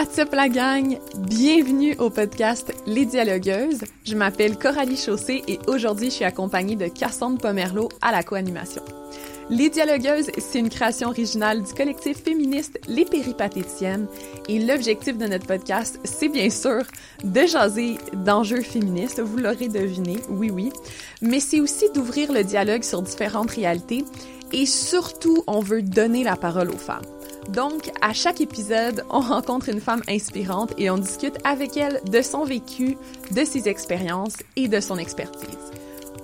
What's up la gang? Bienvenue au podcast Les Dialogueuses. Je m'appelle Coralie Chaussé et aujourd'hui je suis accompagnée de Cassandre Pomerleau à la co-animation. Les Dialogueuses, c'est une création originale du collectif féministe Les Péripatéticiennes et l'objectif de notre podcast, c'est bien sûr de jaser d'enjeux féministes, vous l'aurez deviné, oui oui, mais c'est aussi d'ouvrir le dialogue sur différentes réalités et surtout, on veut donner la parole aux femmes. Donc, à chaque épisode, on rencontre une femme inspirante et on discute avec elle de son vécu, de ses expériences et de son expertise.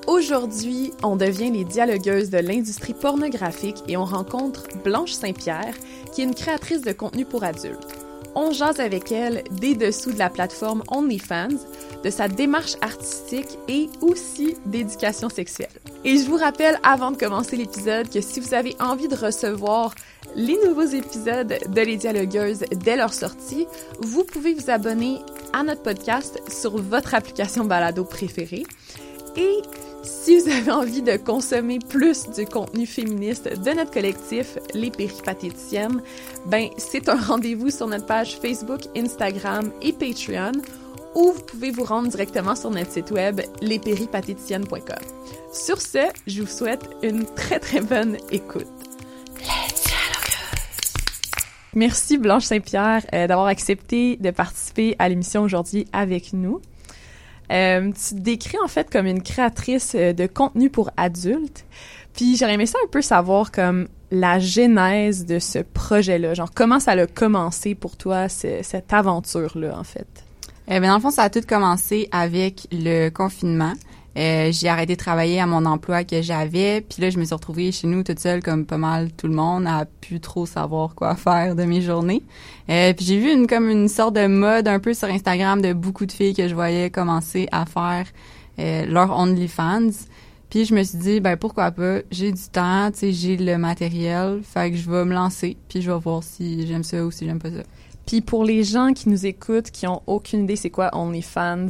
Aujourd'hui, on devient les dialogueuses de l'industrie pornographique et on rencontre Blanche Saint-Pierre, qui est une créatrice de contenu pour adultes. On jase avec elle des dessous de la plateforme OnlyFans, de sa démarche artistique et aussi d'éducation sexuelle. Et je vous rappelle avant de commencer l'épisode que si vous avez envie de recevoir les nouveaux épisodes de Les Dialogueuses dès leur sortie, vous pouvez vous abonner à notre podcast sur votre application balado préférée. Et si vous avez envie de consommer plus du contenu féministe de notre collectif Les Péripatéticiennes, ben c'est un rendez-vous sur notre page Facebook, Instagram et Patreon ou vous pouvez vous rendre directement sur notre site web lespéripatéticiennes.com. Sur ce, je vous souhaite une très très bonne écoute. Merci Blanche Saint-Pierre euh, d'avoir accepté de participer à l'émission aujourd'hui avec nous. Euh, tu te décris en fait comme une créatrice euh, de contenu pour adultes. Puis j'aurais aimé ça un peu savoir comme la genèse de ce projet-là. Genre comment ça a commencé pour toi, cette aventure-là en fait? Eh bien, dans le fond, ça a tout commencé avec le confinement. Euh, j'ai arrêté de travailler à mon emploi que j'avais, puis là je me suis retrouvée chez nous toute seule comme pas mal tout le monde, à plus trop savoir quoi faire de mes journées. Euh, puis j'ai vu une comme une sorte de mode un peu sur Instagram de beaucoup de filles que je voyais commencer à faire euh, leur OnlyFans. Puis je me suis dit ben pourquoi pas, j'ai du temps, tu sais, j'ai le matériel, fait que je vais me lancer, puis je vais voir si j'aime ça ou si j'aime pas ça. Puis pour les gens qui nous écoutent, qui ont aucune idée c'est quoi OnlyFans,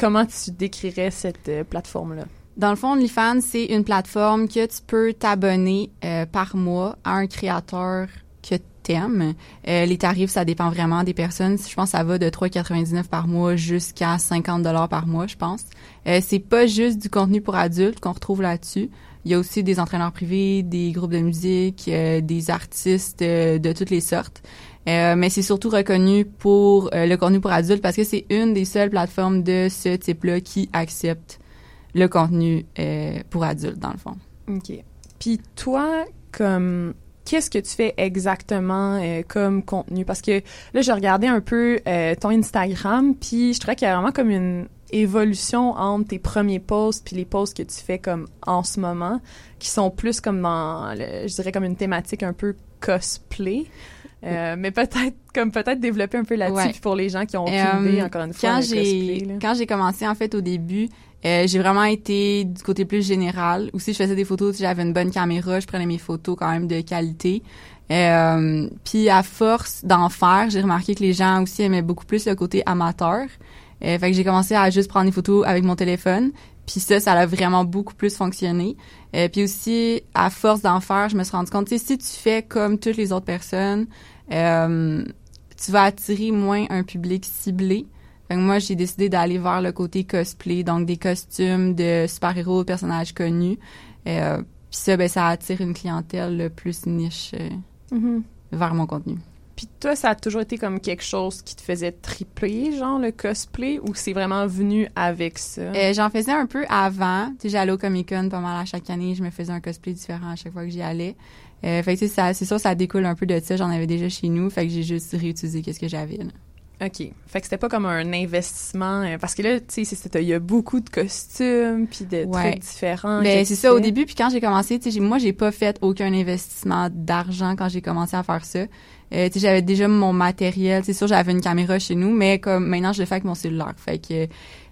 Comment tu décrirais cette euh, plateforme-là? Dans le fond, OnlyFans, c'est une plateforme que tu peux t'abonner euh, par mois à un créateur que t'aimes. Euh, les tarifs, ça dépend vraiment des personnes. Je pense que ça va de 3,99 par mois jusqu'à 50 dollars par mois, je pense. Euh, c'est pas juste du contenu pour adultes qu'on retrouve là-dessus. Il y a aussi des entraîneurs privés, des groupes de musique, des artistes de toutes les sortes. Euh, mais c'est surtout reconnu pour euh, le contenu pour adultes parce que c'est une des seules plateformes de ce type-là qui accepte le contenu euh, pour adultes, dans le fond. OK. Puis toi, comme qu'est-ce que tu fais exactement comme contenu? Parce que là, j'ai regardé un peu ton Instagram, puis je trouvais qu'il y a vraiment comme une évolution entre tes premiers posts puis les posts que tu fais comme en ce moment, qui sont plus comme dans, je dirais comme une thématique un peu cosplay. Euh, mais peut-être comme peut-être développer un peu là-dessus pour les gens qui ont aucune euh, encore une fois quand j'ai quand j'ai commencé en fait au début euh, j'ai vraiment été du côté plus général. Aussi je faisais des photos j'avais une bonne caméra je prenais mes photos quand même de qualité. Euh, puis à force d'en faire j'ai remarqué que les gens aussi aimaient beaucoup plus le côté amateur. Fait que j'ai commencé à juste prendre des photos avec mon téléphone. Puis ça, ça a vraiment beaucoup plus fonctionné. Euh, puis aussi, à force d'en faire, je me suis rendu compte, si tu fais comme toutes les autres personnes, euh, tu vas attirer moins un public ciblé. Fait que moi, j'ai décidé d'aller vers le côté cosplay, donc des costumes de super-héros, personnages connus. Euh, puis ça, ben, ça attire une clientèle plus niche euh, mm-hmm. vers mon contenu. Puis toi, ça a toujours été comme quelque chose qui te faisait triper, genre le cosplay, ou c'est vraiment venu avec ça? Euh, J'en faisais un peu avant. Tu sais, j'allais au Comic-Con pas mal à chaque année. Je me faisais un cosplay différent à chaque fois que j'y allais. Euh, fait que c'est sûr, ça découle un peu de ça. J'en avais déjà chez nous. Fait que j'ai juste réutilisé qu'est-ce que j'avais. OK. Fait que c'était pas comme un investissement euh, parce que là, tu sais, il y a beaucoup de costumes puis de trucs différents. Mais ben, c'est ça au début puis quand j'ai commencé, tu sais, moi j'ai pas fait aucun investissement d'argent quand j'ai commencé à faire ça. Euh, tu sais, j'avais déjà mon matériel, c'est sûr j'avais une caméra chez nous, mais comme maintenant je le fais avec mon cellulaire. Fait que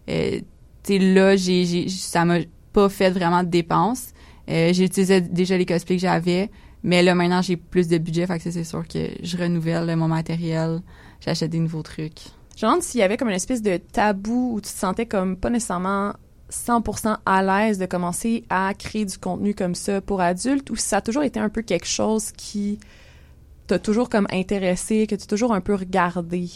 euh, tu sais là, j'ai j'ai ça m'a pas fait vraiment de dépenses. Euh, j'ai utilisé déjà les cosplays que j'avais, mais là maintenant j'ai plus de budget, fait que c'est sûr que je renouvelle mon matériel j'achète des nouveaux trucs. Je me demande s'il y avait comme une espèce de tabou où tu te sentais comme pas nécessairement 100% à l'aise de commencer à créer du contenu comme ça pour adultes ou si ça a toujours été un peu quelque chose qui t'as toujours comme intéressé, que tu as toujours un peu regardé?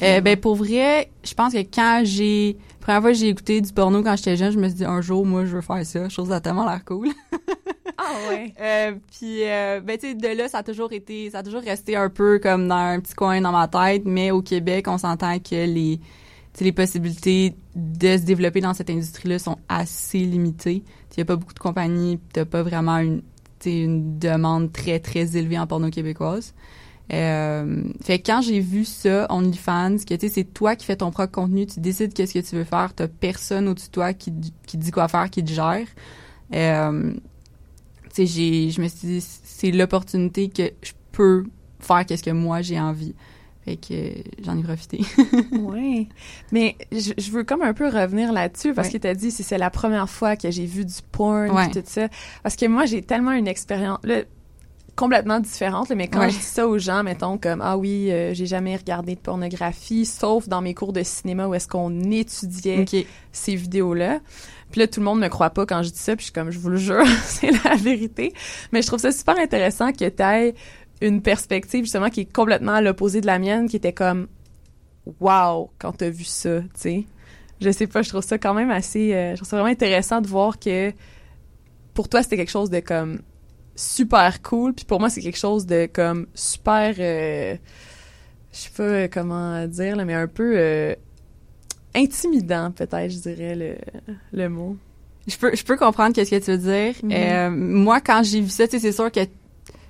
Euh, ben pour vrai, je pense que quand j'ai première fois que j'ai écouté du porno quand j'étais jeune, je me suis dit un jour moi je veux faire ça, chose a tellement l'air cool. ah ouais. Euh, puis euh, ben tu sais de là ça a toujours été ça a toujours resté un peu comme dans un petit coin dans ma tête, mais au Québec, on s'entend que les les possibilités de se développer dans cette industrie-là sont assez limitées. Il n'y a pas beaucoup de compagnies, t'as pas vraiment une une demande très très élevée en porno québécoise. Euh, fait quand j'ai vu ça, OnlyFans, que tu sais, c'est toi qui fais ton propre contenu, tu décides qu'est-ce que tu veux faire, t'as personne au-dessus de toi qui, qui dit quoi faire, qui te gère. Euh, tu sais, je me suis dit, c'est l'opportunité que je peux faire qu'est-ce que moi j'ai envie. Fait que j'en ai profité. oui. Mais je, veux comme un peu revenir là-dessus parce que tu as dit si c'est la première fois que j'ai vu du porn et tout ça. Parce que moi, j'ai tellement une expérience complètement différente, mais quand je dis ça aux gens, mettons comme ah oui, euh, j'ai jamais regardé de pornographie, sauf dans mes cours de cinéma où est-ce qu'on étudiait ces vidéos-là. Puis là, tout le monde me croit pas quand je dis ça, puis je suis comme, je vous le jure, c'est la vérité. Mais je trouve ça super intéressant que tu aies une perspective justement qui est complètement à l'opposé de la mienne, qui était comme wow quand t'as vu ça, tu sais. Je sais pas, je trouve ça quand même assez, euh, je trouve ça vraiment intéressant de voir que pour toi c'était quelque chose de comme super cool, puis pour moi c'est quelque chose de comme super, euh, je sais pas comment dire mais un peu euh, intimidant peut-être, je dirais le, le mot. Je peux, je peux comprendre qu'est-ce que tu veux dire. Mm-hmm. moi, quand j'ai vu ça, c'est sûr que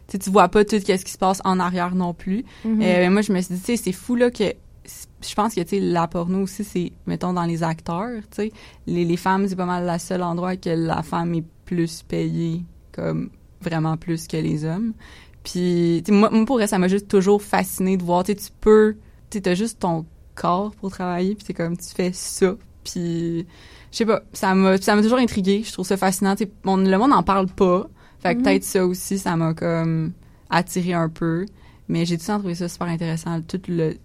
tu vois pas tout ce qui se passe en arrière non plus. Euh, moi, je me suis dit, c'est fou là que je pense que tu la porno aussi c'est mettons dans les acteurs, tu les, les femmes c'est pas mal la seule endroit que la femme est plus payée comme vraiment plus que les hommes. Puis moi, moi pour ça m'a juste toujours fasciné de voir tu tu peux tu as juste ton corps pour travailler puis c'est comme tu fais ça puis je sais pas ça m'a ça m'a toujours intrigué je trouve ça fascinant tu le monde n'en parle pas fait que mhm. peut-être ça aussi, ça m'a comme attiré un peu. Mais j'ai tout le temps trouvé ça super intéressant, tout le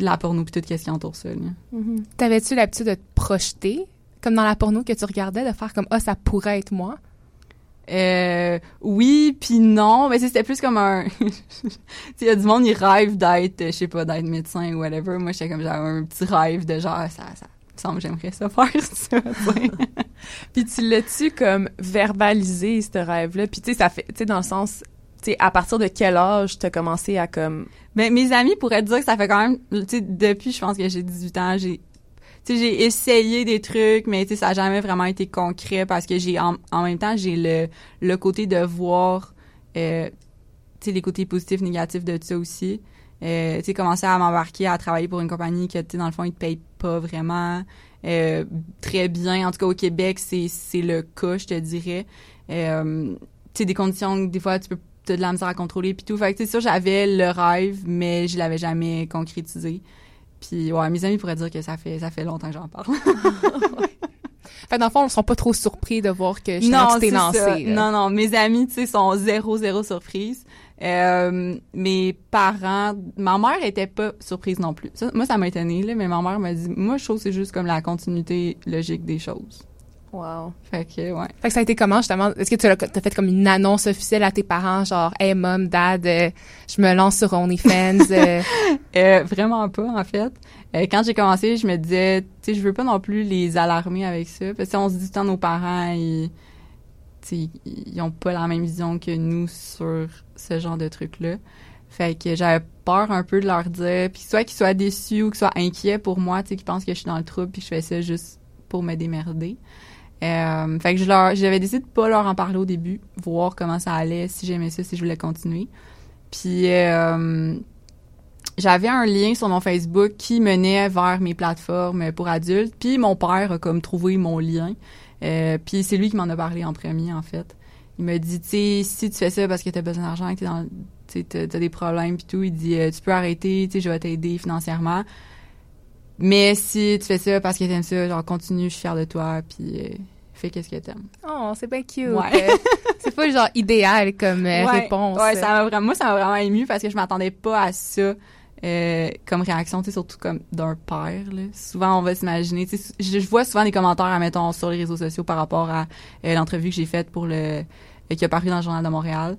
la porno puis toute question entoure ça. Mhm. T'avais-tu l'habitude de te projeter, comme dans la porno que tu regardais, de faire comme « Ah, ça pourrait être moi » Euh, oui, puis non, mais c'était plus comme un il y a du monde il rêve d'être je sais pas d'être médecin ou whatever. Moi j'étais comme j'avais un petit rêve de genre ça ça semble j'aimerais ça faire ça. puis tu l'as-tu comme verbalisé ce rêve-là? Puis tu sais ça fait tu sais dans le sens tu sais à partir de quel âge t'as commencé à comme Ben mes amis pourraient dire que ça fait quand même tu sais depuis je pense que j'ai 18 ans, j'ai tu sais j'ai essayé des trucs mais tu sais ça a jamais vraiment été concret parce que j'ai en, même temps j'ai le le côté de voir euh, tu sais les côtés positifs négatifs de ça aussi. Euh, tu sais commencer à m'embarquer à travailler pour une compagnie que tu sais dans le fond ils te payent pas vraiment euh, très bien. En tout cas, au Québec, c'est, c'est le cas, je te dirais. Euh, tu sais, des conditions des fois, tu peux as de la misère à contrôler puis tout. Fait que, ça, j'avais le rêve, mais je l'avais jamais concrétisé. Puis, ouais, mes amis pourraient dire que ça fait, ça fait longtemps que j'en parle. Fait dans le fond, ils sont pas trop surpris de voir que je t'ai lancé. Non, non, mes amis, tu sais, sont zéro, zéro surprise. Euh, mes parents, ma mère était pas surprise non plus. moi, ça m'a étonné là, mais ma mère m'a dit, moi, je trouve c'est juste comme la continuité logique des choses. Wow. Fait que, ouais. Fait que ça a été comment, justement? Est-ce que tu as, fait comme une annonce officielle à tes parents, genre, hey, mom, dad, euh, je me lance sur OnlyFans? Euh? euh, vraiment pas, en fait. Euh, quand j'ai commencé, je me disais, tu sais, je veux pas non plus les alarmer avec ça. Parce que on se dit tant nos parents, ils, ils ont pas la même vision que nous sur ce genre de trucs-là. Fait que j'avais peur un peu de leur dire, puis soit qu'ils soient déçus ou qu'ils soient inquiets pour moi, tu sais, qu'ils pensent que je suis dans le trouble puis je fais ça juste pour me démerder. Euh, fait que je leur, j'avais décidé de pas leur en parler au début, voir comment ça allait, si j'aimais ça, si je voulais continuer. Puis euh, j'avais un lien sur mon Facebook qui menait vers mes plateformes pour adultes. Puis mon père a comme trouvé mon lien. Euh, puis c'est lui qui m'en a parlé en premier, en fait. Il m'a dit, tu sais, si tu fais ça parce que t'as besoin d'argent, que t'as, t'as des problèmes puis tout, il dit, tu peux arrêter, tu je vais t'aider financièrement. Mais si tu fais ça parce que t'aimes ça, genre continue, je suis fière de toi, puis fais qu'est-ce que t'aimes. Oh, c'est bien cute. Ouais. c'est pas genre idéal comme euh, réponse. Ouais, ça m'a vraiment, moi ça m'a vraiment ému parce que je m'attendais pas à ça. Euh, comme réaction, tu sais, surtout comme d'un père. Là. Souvent, on va s'imaginer. Je, je vois souvent des commentaires, mettons, sur les réseaux sociaux par rapport à euh, l'entrevue que j'ai faite pour le qui a paru dans le journal de Montréal.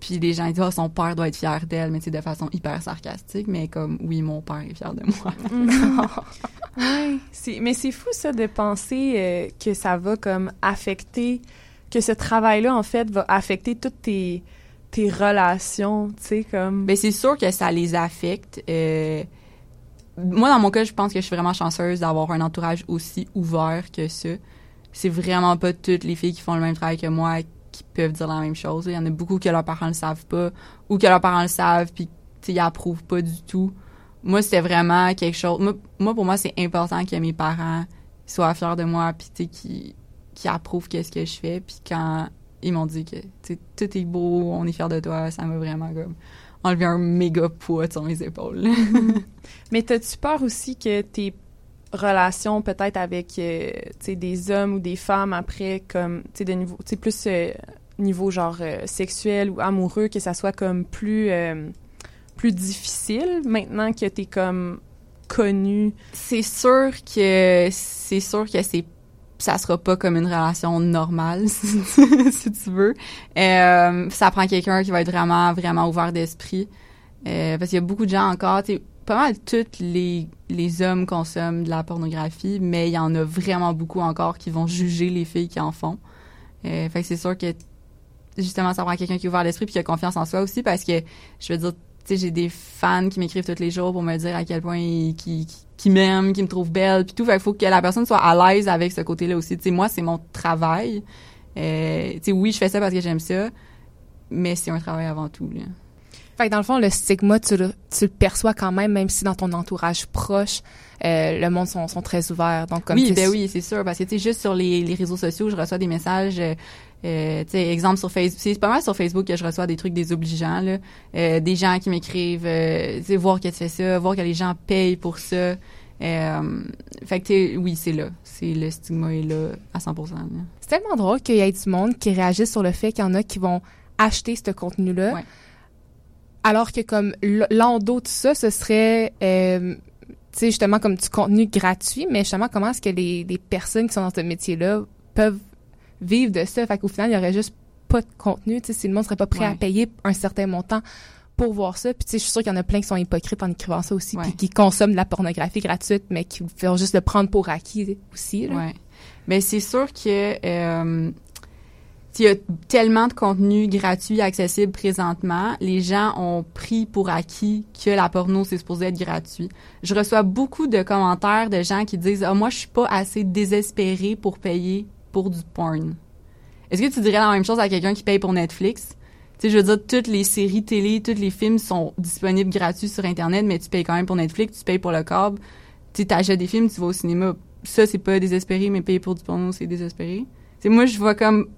Puis les gens ils disent, oh, son père doit être fier d'elle, mais c'est de façon hyper sarcastique, mais comme, oui, mon père est fier de moi. c'est, mais c'est fou ça de penser euh, que ça va comme affecter, que ce travail-là en fait va affecter toutes tes tes relations, tu sais comme. Ben c'est sûr que ça les affecte. Euh, moi dans mon cas, je pense que je suis vraiment chanceuse d'avoir un entourage aussi ouvert que ça. C'est vraiment pas toutes les filles qui font le même travail que moi qui peuvent dire la même chose. Il y en a beaucoup que leurs parents le savent pas ou que leurs parents le savent puis ils approuvent pas du tout. Moi, c'était vraiment quelque chose. Moi, pour moi, c'est important que mes parents soient fiers de moi puis qui qui approuvent qu'est-ce que je fais puis quand ils m'ont dit que tout est beau, on est fiers de toi, ça m'a vraiment comme enlevé un méga poids sur mes épaules. Mais t'as-tu peur aussi que tes relations peut-être avec euh, des hommes ou des femmes après comme tu de niveau tu plus euh, niveau genre euh, sexuel ou amoureux que ça soit comme plus plus difficile maintenant que t'es comme connu c'est sûr que c'est sûr que c'est ça sera pas comme une relation normale, si, tu veux. Euh, ça prend quelqu'un qui va être vraiment, vraiment ouvert d'esprit. Euh, parce qu'il y a beaucoup de gens encore, pas mal tous les, les hommes consomment de la pornographie, mais il y en a vraiment beaucoup encore qui vont juger les filles qui en font. Euh, fait que c'est sûr que, justement, ça prend quelqu'un qui est ouvert d'esprit puis qui a confiance en soi aussi parce que, je veux dire, tu sais, j'ai des fans qui m'écrivent tous les jours pour me dire à quel point ils, qui, qui me trouve belle, puis tout. Fait faut que la personne soit à l'aise avec ce côté-là aussi. Moi, c'est mon travail. Euh, oui, je fais ça parce que j'aime ça, mais c'est un travail avant tout. Fait que dans le fond, le stigma, tu le, tu le perçois quand même, même si dans ton entourage proche, euh, le monde sont, sont très ouverts. Donc, comme oui, ben oui, c'est sûr. Parce que, tu sais, juste sur les, les réseaux sociaux, je reçois des messages... Euh, euh, tu sais, exemple sur Facebook, c'est pas mal sur Facebook que je reçois des trucs désobligeants, là. Euh, des gens qui m'écrivent, euh, tu sais, voir que tu fais ça, voir que les gens payent pour ça. Euh, fait que, oui, c'est là. C'est le stigma est là à 100%. C'est tellement drôle qu'il y ait du monde qui réagisse sur le fait qu'il y en a qui vont acheter ce contenu-là. Alors que comme l'endos de ça, ce serait, euh, tu sais, justement comme du contenu gratuit, mais justement, comment est-ce que les, les personnes qui sont dans ce métier-là peuvent vivre de ça? Fait qu'au final, il y aurait juste pas de contenu. Tu sais, si le monde serait pas prêt à payer un certain montant pour voir ça. Puis tu sais, je suis sûre qu'il y en a plein qui sont hypocrites en écrivant ça aussi, puis qui consomment de la pornographie gratuite, mais qui font juste le prendre pour acquis aussi. Là. Ouais. Mais c'est sûr que euh, il y a tellement de contenu gratuit accessible présentement, les gens ont pris pour acquis que la porno c'est supposé être gratuit. Je reçois beaucoup de commentaires de gens qui disent "Ah moi je suis pas assez désespéré pour payer pour du porn. Est-ce que tu dirais la même chose à quelqu'un qui paye pour Netflix? Tu sais, je veux dire, toutes les séries télé, tous les films sont disponibles gratuits sur Internet, mais tu payes quand même pour Netflix, tu payes pour le câble. Tu achètes des films, tu vas au cinéma. Ça, c'est pas désespéré, mais payer pour du porno, c'est désespéré. C'est moi, je vois comme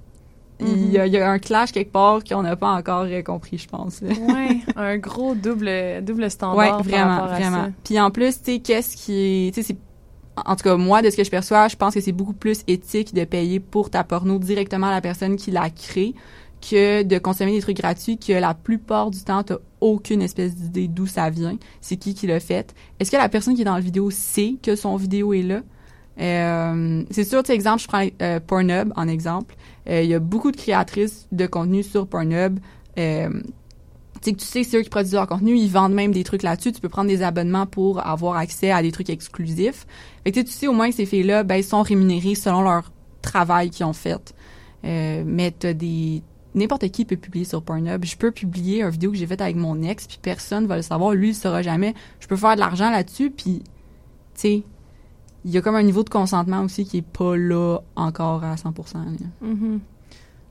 il, y a, un clash quelque part qu'on n'a pas encore compris, je pense. Oui, un gros double double standard. Oui, vraiment, vraiment. Puis en plus, tu sais, qu'est-ce qui est, tu sais, en tout cas, moi, de ce que je perçois, je pense que c'est beaucoup plus éthique de payer pour ta porno directement à la personne qui l'a créé que de consommer des trucs gratuits que la plupart du temps, t'as aucune espèce d'idée d'où ça vient, c'est qui qui l'a fait. Est-ce que la personne qui est dans la vidéo sait que son vidéo est là? Euh, c'est sûr, tu sais, exemple, je prends euh, Pornhub en exemple. Euh, il y a beaucoup de créatrices de contenu sur Pornhub. Euh, sais, tu sais, c'est eux qui produisent leur contenu, ils vendent même des trucs là-dessus. Tu peux prendre des abonnements pour avoir accès à des trucs exclusifs. Fait que tu sais au moins que ces filles-là, ben, sont rémunérés selon leur travail qu'ils ont fait. Euh, mais t'as des n'importe qui peut publier sur Pornhub. Je peux publier une vidéo que j'ai faite avec mon ex, puis personne va le savoir. Lui, il le saura jamais. Je peux faire de l'argent là-dessus, puis, tu sais, il y a comme un niveau de consentement aussi qui est pas là encore à 100%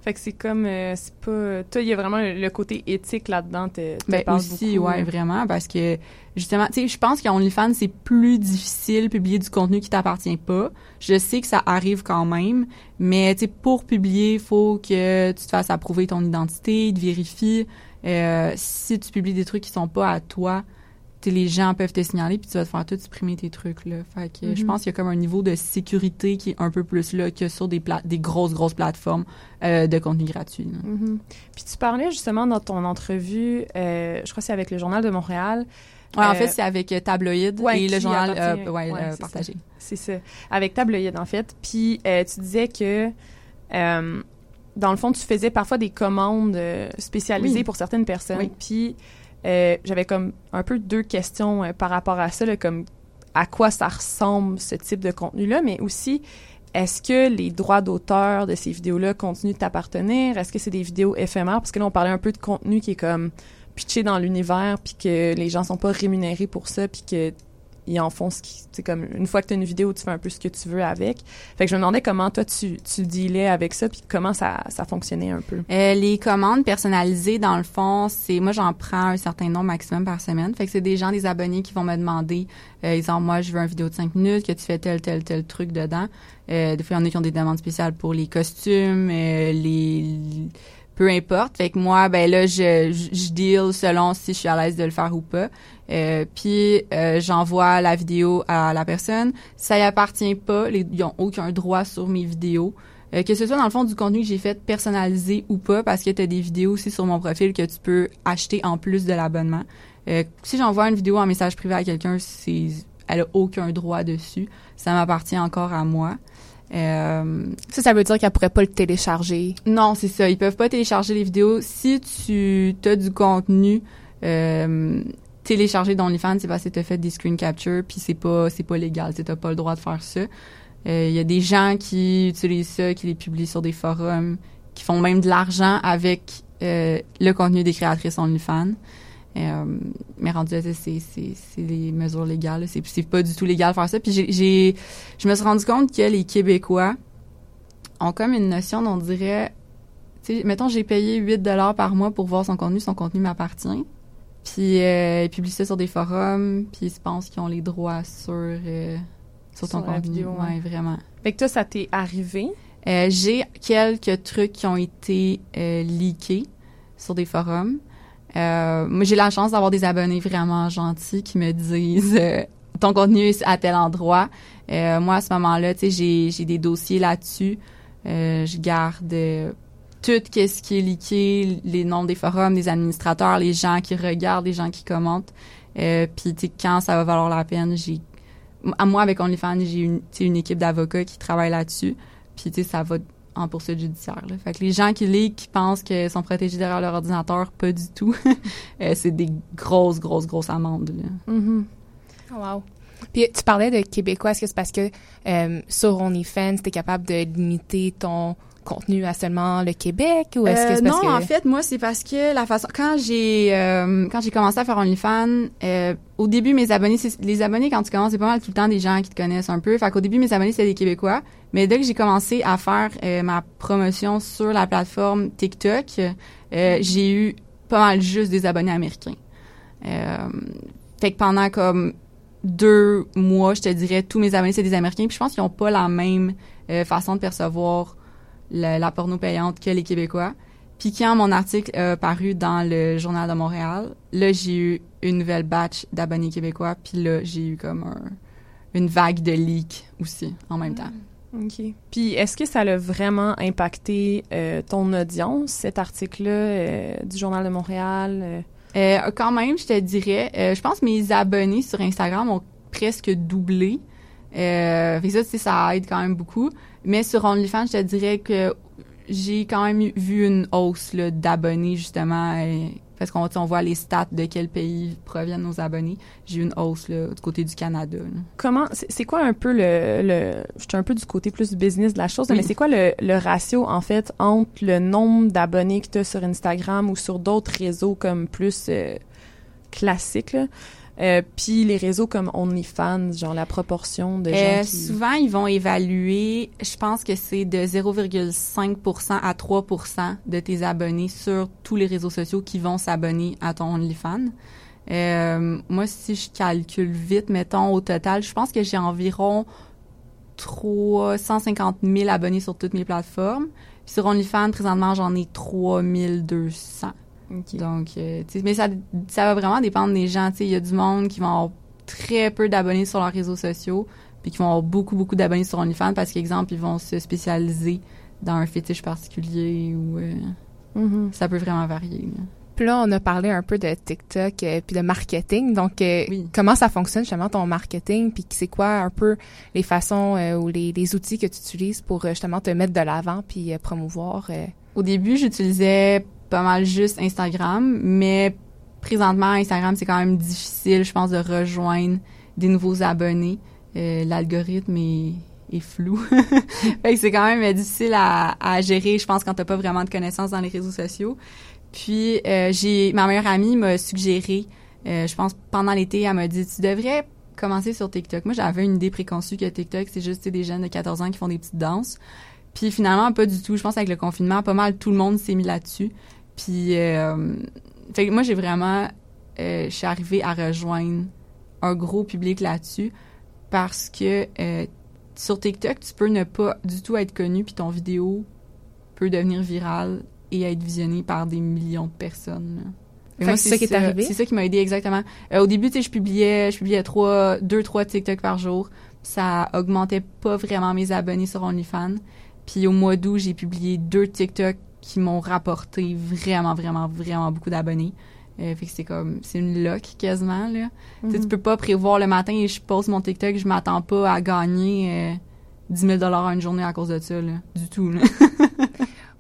fait que c'est comme, euh, c'est pas. Toi, il y a vraiment le, côté éthique là-dedans. Ben aussi, beaucoup. ouais, vraiment, parce que justement, tu sais, je pense qu'en OnlyFans, c'est plus difficile de publier du contenu qui t'appartient pas. Je sais que ça arrive quand même, mais tu sais, pour publier, il faut que tu te fasses approuver ton identité, ils te vérifient. Euh, si tu publies des trucs qui sont pas à toi, les gens peuvent te signaler puis tu vas te faire tout supprimer tes trucs là. Fait que je mhm. pense qu'il y a comme un niveau de sécurité qui est un peu plus là que sur des des grosses grosses plateformes euh, de contenu gratuit. Mhm. Puis tu parlais justement dans ton entrevue, euh, je crois que c'est avec le journal de Montréal. Ouais, en fait, c'est avec Tabloïd et le journal ouais, partagé. C'est ça. Avec Tabloïd en fait. Puis tu disais que dans le fond, tu faisais parfois des commandes euh, spécialisées pour certaines personnes. Puis euh, j'avais comme un peu deux questions par rapport à ça, comme à quoi ça ressemble ce type de contenu-là, mais aussi est-ce que les droits d'auteur de ces vidéos-là continuent de t'appartenir? Est-ce que c'est des vidéos éphémères? Parce que là, on parlait un peu de contenu qui est comme pitché dans l'univers, puis que les gens sont pas rémunérés pour ça, puis que ils en font ce qui c'est comme une fois que tu as une vidéo tu fais un peu ce que tu veux avec. Fait que je me demandais comment toi tu tu dealais avec ça puis comment ça ça fonctionnait un peu. Euh, les commandes personnalisées dans le fond c'est moi j'en prends un certain nombre maximum par semaine. Fait que c'est des gens des abonnés qui vont me demander euh, exemple moi je veux une vidéo de 5 minutes que tu fais tel tel tel truc dedans. Euh, des fois il y en a qui ont des demandes spéciales pour les costumes euh, les peu importe. Fait que moi, ben là, je, je, deal selon si je suis à l'aise de le faire ou pas. Euh, puis euh, j'envoie la vidéo à la personne. Ça y appartient pas. Ils ont aucun droit sur mes vidéos. Euh, que ce soit dans le fond du contenu que j'ai fait personnalisé ou pas, parce que tu as des vidéos aussi sur mon profil que tu peux acheter en plus de l'abonnement. Euh, si j'envoie une vidéo en message privé à quelqu'un, c'est elle a aucun droit dessus. Ça m'appartient encore à moi. Euh, ça, ça veut dire qu'elle pourrait pas le télécharger. Non, c'est ça. Ils peuvent pas télécharger les vidéos. Si tu as du contenu euh, téléchargé dans OnlyFans, c'est parce que tu fait des screen capture, puis c'est pas c'est pas légal. Tu n'as pas le droit de faire ça. Il euh, y a des gens qui utilisent ça, qui les publient sur des forums, qui font même de l'argent avec euh, le contenu des créatrices OnlyFans. Euh, mais rendu là, c'est c'est des mesures légales. C'est pas du tout légal de faire ça. Puis j'ai je me suis rendu compte que les Québécois ont comme une notion dont on dirait tu sais mettons j'ai payé 8 dollars par mois pour voir son contenu, son contenu m'appartient. Puis euh, ils publient ça sur des forums, puis ils se pensent qu'ils ont les droits sur euh, sur ton contenu. ouais. vraiment. Fait que toi ça t'est arrivé? Euh, j'ai quelques trucs qui ont été leakés sur des forums. Euh, moi, j'ai la chance d'avoir des abonnés vraiment gentils qui me disent euh, ton contenu est à tel endroit. Euh, moi, à ce moment-là, tu sais, j'ai, des dossiers là-dessus. je garde tout ce qui est liqué, les noms des forums, des administrateurs, les gens qui regardent, les gens qui commentent. Puis, tu sais, quand ça va valoir la peine, j'ai... À moi, avec OnlyFans, j'ai une, une équipe d'avocats qui travaille là-dessus. Puis, ça va en poursuite judiciaire. Là. Fait que les gens qui lisent, qui pensent qu'ils sont protégés derrière leur ordinateur, pas du tout. Euh, c'est des grosses, grosses, grosses amendes. Là. Mm-hmm. Oh, wow. Puis tu parlais de Québécois. Est-ce que c'est parce que euh, sur OnlyFans, tu es capable de limiter ton contenu à seulement le Québec ou est-ce que c'est parce euh, non, en fait, moi c'est parce que la façon quand j'ai euh, quand j'ai commencé à faire OnlyFans, euh, au début mes abonnés, les abonnés quand tu commences c'est pas mal tout le temps des gens qui te connaissent un peu. Fait qu'au début mes abonnés c'était des Québécois, mais dès que j'ai commencé à faire ma promotion sur la plateforme TikTok, j'ai eu pas mal juste des abonnés américains. fait que pendant comme deux mois, je te dirais, tous mes abonnés, c'est des Américains. Puis je pense qu'ils ont pas la même façon de percevoir la, porno payante que les Québécois. Puis quand mon article a paru dans le Journal de Montréal, là, j'ai eu une nouvelle batch d'abonnés québécois. Puis là, j'ai eu comme une vague de leaks aussi en même temps. Mm. OK. Puis est-ce que ça a vraiment impacté euh, ton audience, cet article-là euh, du Journal de Montréal? Euh? quand même, je te dirais. je pense que mes abonnés sur Instagram ont presque doublé. Euh, fait ça, ça aide quand même beaucoup. Mais sur OnlyFans, je te dirais que j'ai quand même vu une hausse d'abonnés, justement, euh, parce qu'on on voit les stats de quel pays proviennent nos abonnés. J'ai eu une hausse là, du côté du Canada. Comment, c'est quoi un peu le, le je suis un peu du côté plus business de la chose, mais c'est quoi le, le, ratio, en fait, entre le nombre d'abonnés que tu as sur Instagram ou sur d'autres réseaux comme plus euh, classiques, là? Euh, puis les réseaux comme OnlyFans, genre la proportion de gens euh, qui... Souvent, ils vont évaluer, je pense que c'est de 0,5% à 3% de tes abonnés sur tous les réseaux sociaux qui vont s'abonner à ton OnlyFans. Euh, moi, si je calcule vite, mettons, au total, je pense que j'ai environ 350 000 abonnés sur toutes mes plateformes. Puis sur OnlyFans, présentement, j'en ai 3200. Donc, euh, mais ça, ça va vraiment dépendre des gens. Il y a du monde qui vont avoir très peu d'abonnés sur leurs réseaux sociaux, puis qui vont avoir beaucoup, beaucoup d'abonnés sur OnlyFans parce qu'exemple, ils vont se spécialiser dans un fétiche particulier ou euh, mm-hmm. ça peut vraiment varier. Puis là, on a parlé un peu de TikTok euh, puis de marketing. Donc, euh, comment ça fonctionne justement ton marketing? Puis c'est quoi un peu les façons euh, ou les, les, outils que tu utilises pour justement te mettre de l'avant puis promouvoir? Au début, j'utilisais pas mal juste Instagram, mais présentement, Instagram, c'est quand même difficile, je pense, de rejoindre des nouveaux abonnés. L'algorithme est, flou. fait que c'est quand même difficile à, à gérer, je pense, quand t'as pas vraiment de connaissances dans les réseaux sociaux. Puis euh, j'ai ma meilleure amie m'a suggéré, euh, je pense pendant l'été, elle m'a dit tu devrais commencer sur TikTok. Moi j'avais une idée préconçue que TikTok c'est juste des jeunes de 14 ans qui font des petites danses. Puis finalement pas du tout. Je pense avec le confinement pas mal tout le monde s'est mis là-dessus. Puis euh, fait que moi j'ai vraiment je suis arrivée à rejoindre un gros public là-dessus parce que sur TikTok tu peux ne pas du tout être connu puis ton vidéo peut devenir virale et être visionné par des millions de personnes. c'est ça qui est arrivé? C'est ça qui m'a aidé exactement. Euh, au début, tu sais, je publiais, je publiais trois, deux, trois TikTok par jour. Ça augmentait pas vraiment mes abonnés sur OnlyFans. Puis au mois d'août, j'ai publié deux TikTok qui m'ont rapporté vraiment, vraiment, vraiment beaucoup d'abonnés. Euh, fait que c'est comme, c'est une luck quasiment, là. Tu mhm. peux pas prévoir le matin et je pose mon TikTok, je m'attends pas à gagner euh, 10 000 dollars une journée à cause de ça, là. Du tout, là.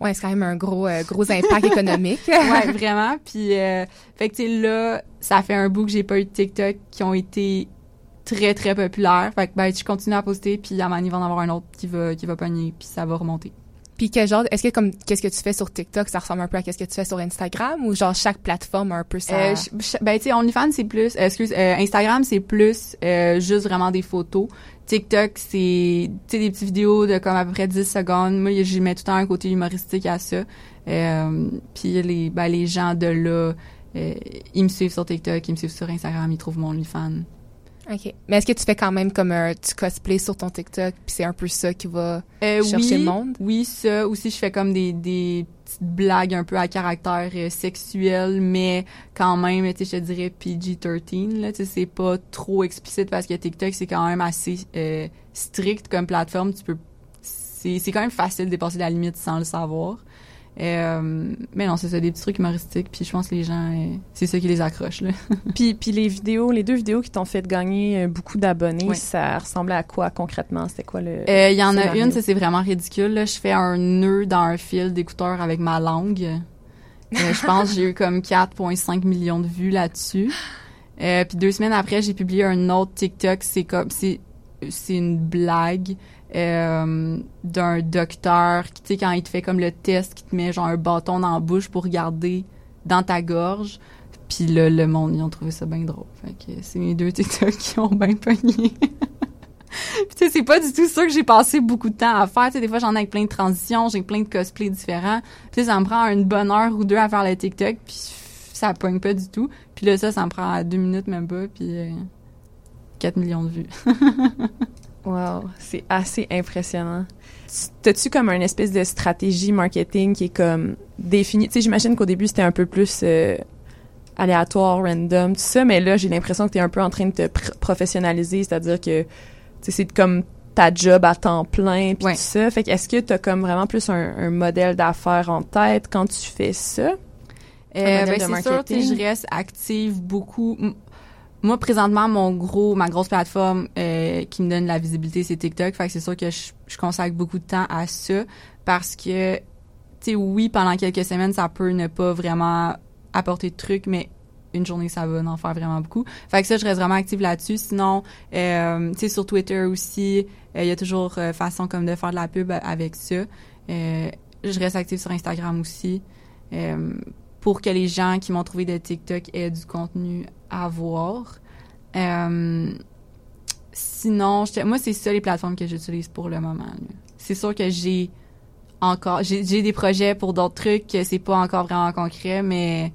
Ouais, c'est quand même un gros euh, gros impact économique. ouais, vraiment. Puis euh, fait que tu là, ça fait un bout que j'ai pas eu de TikTok qui ont été très très populaires. Fait que ben je continue à poster puis à un il va en avoir un autre qui va qui va pogner puis ça va remonter. Puis quel genre est-ce que comme qu'est-ce que tu fais sur TikTok, ça ressemble un peu à qu'est-ce que tu fais sur Instagram ou genre chaque plateforme a un peu ça euh, Ben tu sais OnlyFans c'est plus euh, excuse euh, Instagram c'est plus euh, juste vraiment des photos. TikTok c'est tu sais des petites vidéos de comme à peu près 10 secondes. Moi j'y mets tout le temps un côté humoristique à ça. puis les ben les gens de là ils me suivent sur TikTok, ils me suivent sur Instagram, ils trouvent mon OnlyFans. OK. Mais est-ce que tu fais quand même comme un tu cosplay sur ton TikTok puis c'est un peu ça qui va euh, chercher le monde? Oui, ça aussi je fais comme des, des petites blagues un peu à caractère euh, sexuel mais quand même tu sais je te dirais PG-13 là, tu sais c'est pas trop explicite parce que TikTok c'est quand même assez euh, strict comme plateforme, tu peux c'est c'est quand même facile de dépasser la limite sans le savoir. Euh, mais non, c'est ça, des petits trucs humoristiques. Puis je pense que les gens, euh, c'est ça qui les accroche. Là. puis, puis les vidéos, les deux vidéos qui t'ont fait gagner euh, beaucoup d'abonnés, ça ressemblait à quoi concrètement? C'était quoi le... Il y en a une, ça c'est vraiment ridicule. Là. Je fais un nœud dans un fil d'écouteurs avec ma langue. je pense que j'ai eu comme 4,5 millions de vues là-dessus. puis deux semaines après, j'ai publié un autre TikTok. C'est comme... c'est c'est une blague euh, d'un docteur qui, tu sais, quand il te fait comme le test, qui te met genre un bâton dans la bouche pour regarder dans ta gorge. Puis là, le monde, ils ont trouvé ça bien drôle. Fait que c'est mes deux TikTok qui ont bien pogné. tu sais, c'est pas du tout ça que j'ai passé beaucoup de temps à faire. Tu sais, des fois, j'en ai avec plein de transitions, j'ai plein de cosplays différents. Puis ça me prend une bonne heure ou deux à faire le TikTok, puis ça pogne pas du tout. Puis là, ça, ça me prend deux minutes même pas, puis 4 euh, millions de vues. Wow, c'est assez impressionnant. T'as-tu comme une espèce de stratégie marketing qui est comme définie? Tu sais, j'imagine qu'au début, c'était un peu plus euh, aléatoire, random, tout ça, mais là, j'ai l'impression que tu es un peu en train de te professionnaliser, c'est-à-dire que c'est comme ta job à temps plein, puis tout ça. Fait que est-ce que tu as comme vraiment plus un, modèle d'affaires en tête quand tu fais ça? Euh, ben, c'est sûr, je reste active beaucoup moi présentement mon gros ma grosse plateforme euh, qui me donne la visibilité c'est TikTok. Fait que c'est sûr que je, consacre beaucoup de temps à ça parce que tu sais oui pendant quelques semaines ça peut ne pas vraiment apporter de trucs mais une journée ça va en faire vraiment beaucoup. Fait que ça je reste vraiment active là-dessus. Sinon euh, tu sais sur Twitter aussi euh, il y a toujours euh, façon comme de faire de la pub avec ça. Je reste active sur Instagram aussi pour que les gens qui m'ont trouvé de TikTok aient du contenu à voir. Euh, sinon, moi, c'est ça les plateformes que j'utilise pour le moment. C'est sûr que j'ai encore, j'ai des projets pour d'autres trucs que c'est pas encore vraiment concret, mais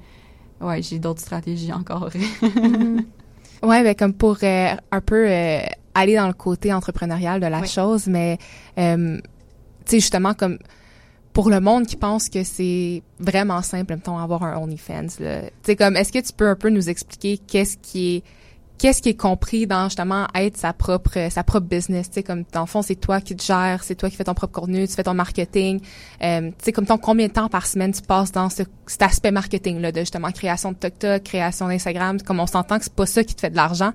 ouais, j'ai d'autres stratégies encore. mm Ouais, ben comme pour euh, un peu euh, aller dans le côté entrepreneurial de la chose, mais tu sais justement comme pour le monde qui pense que c'est vraiment simple, mettons, avoir un OnlyFans, sais, comme, est-ce que tu peux un peu nous expliquer qu'est-ce qui est qu'est-ce qui est compris dans justement être sa propre sa propre business? Tu comme dans le fond c'est toi qui te gères c'est toi qui fais ton propre contenu tu fais ton marketing. Euh, tu comme ton combien de temps par semaine tu passes dans ce, cet aspect marketing là de justement création de TikTok création d'Instagram? Comme on s'entend que c'est pas ça qui te fait de l'argent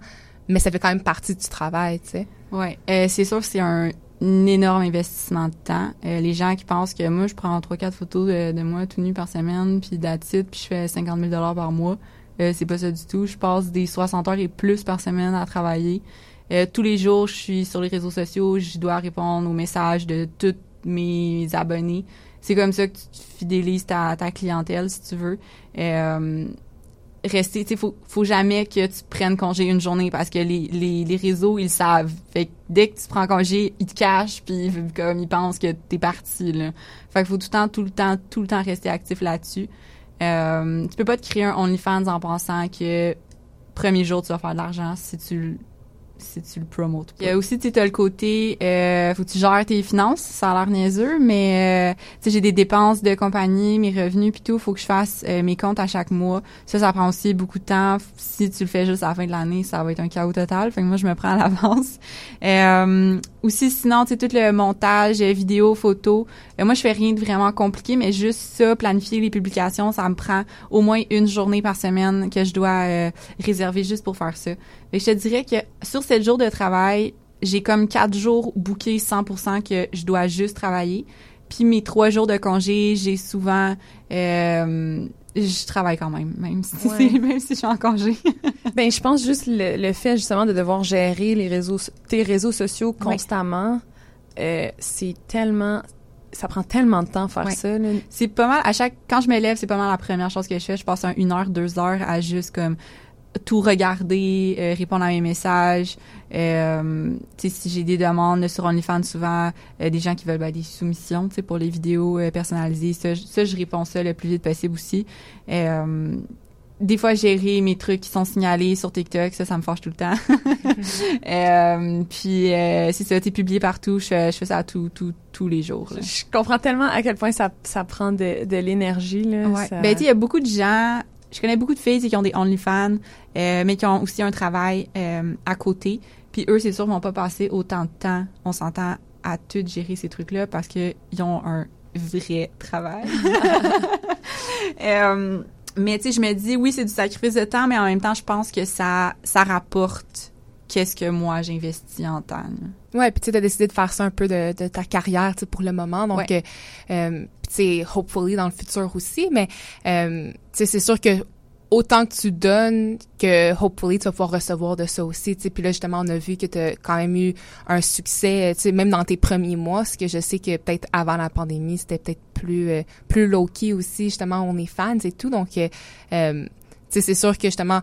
mais ça fait quand même partie du travail tu sais. Ouais. Euh, c'est sûr c'est un, énorme investissement de temps. Euh, les gens qui pensent que moi, je prends trois quatre photos de, moi tout nu par semaine, puis d'attitude, puis je fais 50 000 par mois. Euh, c'est pas ça du tout. Je passe des 60 heures et plus par semaine à travailler. Euh, tous les jours, je suis sur les réseaux sociaux, je dois répondre aux messages de tous mes abonnés. C'est comme ça que tu fidélises ta, ta clientèle, si tu veux. Euh, rester, tu faut, faut jamais que tu prennes congé une journée parce que les, les, les réseaux, ils savent. Fait que dès que tu prends congé, ils te cachent puis comme ils pensent que t'es parti, là. Fait qu'il faut tout le temps, tout le temps, tout le temps rester actif là-dessus. Euh, tu peux pas te créer un OnlyFans en pensant que premier jour tu vas faire de l'argent si tu si tu le promotes. Il y a aussi, tu as le côté, euh, faut que tu gères tes finances, ça a l'air niaiseux, mais euh, tu sais, j'ai des dépenses de compagnie, mes revenus puis tout, faut que je fasse euh, mes comptes à chaque mois. Ça, ça prend aussi beaucoup de temps. Si tu le fais juste à la fin de l'année, ça va être un chaos total. Fait que moi, je me prends à l'avance. Euh, aussi, sinon, tu sais, tout le montage, vidéo, photo. moi, je fais rien de vraiment compliqué, mais juste ça, planifier les publications, ça me prend au moins une journée par semaine que je dois réserver juste pour faire ça. Fait je te dirais que sur sept jours de travail, j'ai comme quatre jours bookés 100% que je dois juste travailler. Puis mes trois jours de congé, j'ai souvent euh, je travaille quand même, même si, même si je suis en congé. ben, je pense juste le, fait justement de devoir gérer les réseaux, tes réseaux sociaux constamment, euh, c'est tellement, ça prend tellement de temps faire ça. C'est pas mal. À chaque, quand je me lève, c'est pas mal la première chose que je fais. Je passe une heure, deux heures à juste comme tout regarder, euh, répondre à mes messages. Euh, si j'ai des demandes sur OnlyFans, souvent euh, des gens qui veulent ben, des soumissions pour les vidéos euh, personnalisées. Ça, ça, je réponds ça le plus vite possible aussi. des fois, gérer mes trucs qui sont signalés sur TikTok, ça, ça me fâche tout le temps. puis, si ça a été publié partout, je, je fais ça tout, tout, tous les jours. Je comprends tellement à quel point ça, ça prend de, de l'énergie. Ben, il y a beaucoup de gens je connais beaucoup de filles qui ont des OnlyFans, euh, mais qui ont aussi un travail euh, à côté. Puis eux, c'est sûr, vont pas passer autant de temps, on s'entend, à tout gérer ces trucs-là parce qu'ils ont un vrai travail. euh, mais tu sais, je me dis, oui, c'est du sacrifice de temps, mais en même temps, je pense que ça, ça rapporte qu'est-ce que moi j'investis en temps. Ouais, puis tu as décidé de faire ça un peu de, de ta carrière, tu pour le moment. Donc, ouais. euh, tu hopefully dans le futur aussi, mais euh, tu sais, c'est sûr que autant que tu donnes que hopefully tu vas pouvoir recevoir de ça aussi tu puis là justement on a vu que tu as quand même eu un succès tu sais même dans tes premiers mois ce que je sais que peut-être avant la pandémie c'était peut-être plus euh, plus low key aussi justement on est fans et tout. Donc euh, tu sais c'est sûr que justement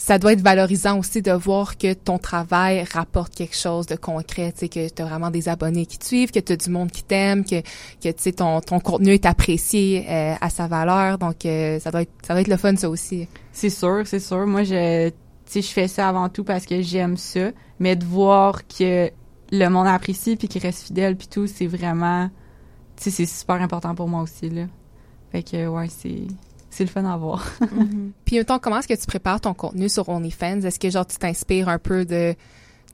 ça doit être valorisant aussi de voir que ton travail rapporte quelque chose de concret, tu sais, que tu as vraiment des abonnés qui te suivent, que tu as du monde qui t'aime, que, que tu sais, ton, ton contenu est apprécié euh, à sa valeur. Donc, euh, ça, doit être, ça doit être le fun, ça aussi. C'est sûr, c'est sûr. Moi, je, je fais ça avant tout parce que j'aime ça. Mais de voir que le monde apprécie puis qu'il reste fidèle puis tout, c'est vraiment, tu sais, c'est super important pour moi aussi, là. Fait que, ouais, c'est c'est le fun à voir. mm-hmm. Puis, mettons, comment est-ce que tu prépares ton contenu sur OnlyFans? Est-ce que, genre, tu t'inspires un peu de,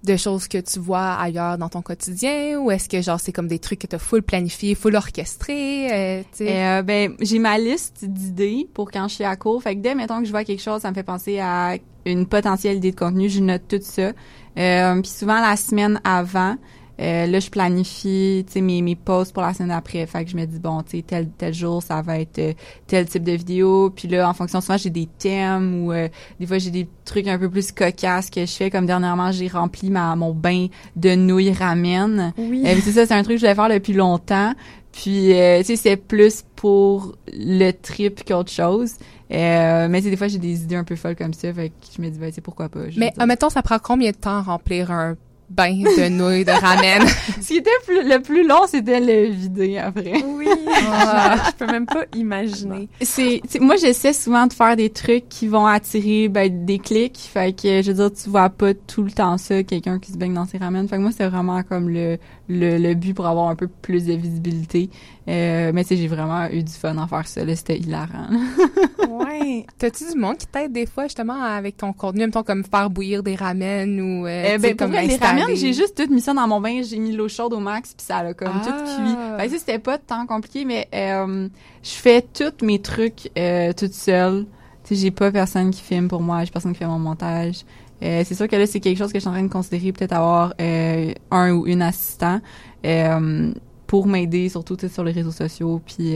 de choses que tu vois ailleurs dans ton quotidien? Ou est-ce que, genre, c'est comme des trucs que tu as full planifié, full orchestré? Euh, euh, ben, j'ai ma liste d'idées pour quand je suis à court. Fait que dès, mettons, que je vois quelque chose, ça me fait penser à une potentielle idée de contenu, je note tout ça. Euh, puis souvent, la semaine avant, euh, là, je planifie, mes, mes posts pour la semaine d'après. Fait que je me dis, bon, tu sais, tel, tel jour, ça va être euh, tel type de vidéo. Puis là, en fonction, souvent, j'ai des thèmes ou euh, des fois, j'ai des trucs un peu plus cocasses que je fais. Comme dernièrement, j'ai rempli ma, mon bain de nouilles ramen. Oui. c'est ça, c'est un truc que je voulais faire depuis longtemps. Puis, tu sais, c'est plus pour le trip qu'autre chose. Euh, mais des fois, j'ai des idées un peu folles comme ça. Fait que je me dis, ben, c'est pourquoi pas? Mais, admettons, ça prend combien de temps remplir un bain de nouilles de ramen. Ce qui était le plus long, c'était le vider après. Oui. Ah, je peux même pas imaginer. C'est, moi, j'essaie souvent de faire des trucs qui vont attirer ben, des clics. Fait que, je veux dire, tu vois pas tout le temps ça, quelqu'un qui se baigne dans ses ramen. Fait que moi, c'est vraiment comme le, le, le but pour avoir un peu plus de visibilité. Euh, mais tu sais, j'ai vraiment eu du fun à faire ça. C'était hilarant. ouais. T'as-tu du monde qui t'aide des fois justement avec ton contenu, mettons comme faire bouillir des ramen ou euh, euh ben, comme les ramen, j'ai juste tout mis ça dans mon bain, j'ai mis l'eau chaude au max puis ça a comme tout cuit. Ah. Fait que c'était pas tant compliqué, mais euh, je fais tous mes trucs euh, toute seule. Tu sais, j'ai pas personne qui filme pour moi, j'ai personne qui fait mon montage. Euh, c'est sûr que là, c'est quelque chose que je suis en train de considérer, peut-être avoir euh, un ou une assistant euh, pour m'aider, surtout sur les réseaux sociaux, puis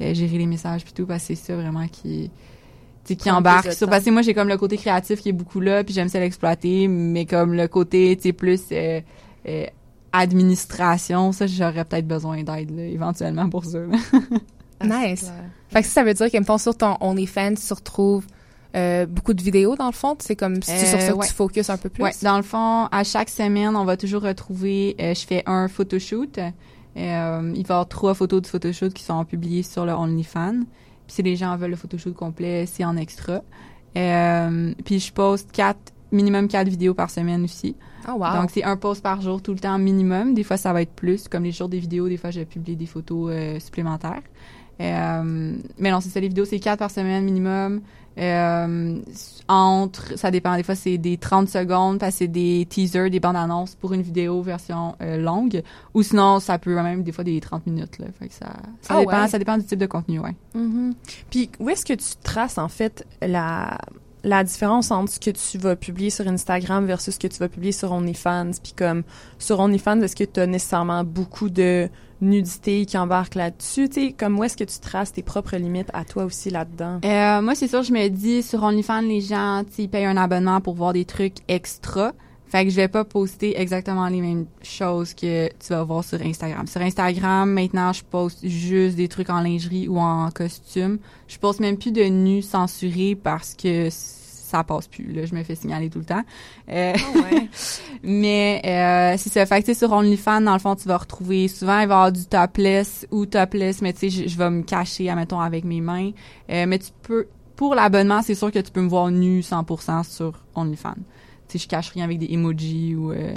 gérer les messages, puis tout, parce que c'est ça vraiment qui qui embarque sur parce que moi j'ai comme le côté créatif qui est beaucoup là puis j'aime ça l'exploiter mais comme le côté tu plus administration ça j'aurais peut-être besoin d'aide éventuellement pour ça nice. Fait que ça veut dire que sur ton OnlyFans tu retrouves euh, beaucoup de vidéos dans le fond. C'est comme c'est sur ça que tu focuses un peu plus. Ouais. Dans le fond, à chaque semaine, on va toujours retrouver. Euh, je fais un photoshoot. Euh, il va y avoir trois photos de photoshoot qui sont publiées sur le OnlyFans. Puis si les gens veulent le photoshoot complet, c'est en extra. puis je poste quatre minimum quatre vidéos par semaine aussi. Oh wow. Donc c'est un post par jour tout le temps minimum. Des fois ça va être plus, comme les jours des vidéos. Des fois je publie des photos supplémentaires. mais non, c'est ça les vidéos, c'est quatre par semaine minimum. Euh, entre, ça dépend, des fois c'est des 30 secondes, parce que c'est des teasers, des bandes annonces pour une vidéo version euh, longue, ou sinon ça peut même des fois des 30 minutes. Là, fait que ça, ça, ah dépend, ça dépend du type de contenu, ouais. Mm-hmm. Puis où est-ce que tu traces en fait la la différence entre ce que tu vas publier sur Instagram versus ce que tu vas publier sur OnlyFans. Puis comme sur OnlyFans, est-ce que tu as nécessairement beaucoup de nudité qui embarque là-dessus? Tu comme où est-ce que tu traces tes propres limites à toi aussi là-dedans? Euh, moi, c'est sûr, je me dis, sur OnlyFans, les gens, ils payent un abonnement pour voir des trucs extra. Fait que je vais pas poster exactement les mêmes choses que tu vas voir sur Instagram. Sur Instagram, maintenant, je poste juste des trucs en lingerie ou en costume. Je poste même plus de nus censurés parce que ça passe plus. Là, je me fais signaler tout le temps. Euh, ah ouais. mais euh, c'est ça. Fait que sur OnlyFans, dans le fond, tu vas retrouver souvent il va y avoir du topless ou topless, mais tu sais, je, vais me cacher, admettons, avec mes mains. Euh, mais tu peux, pour l'abonnement, c'est sûr que tu peux me voir nu 100% sur OnlyFans. Sais, je cache rien avec des emojis ou. Euh...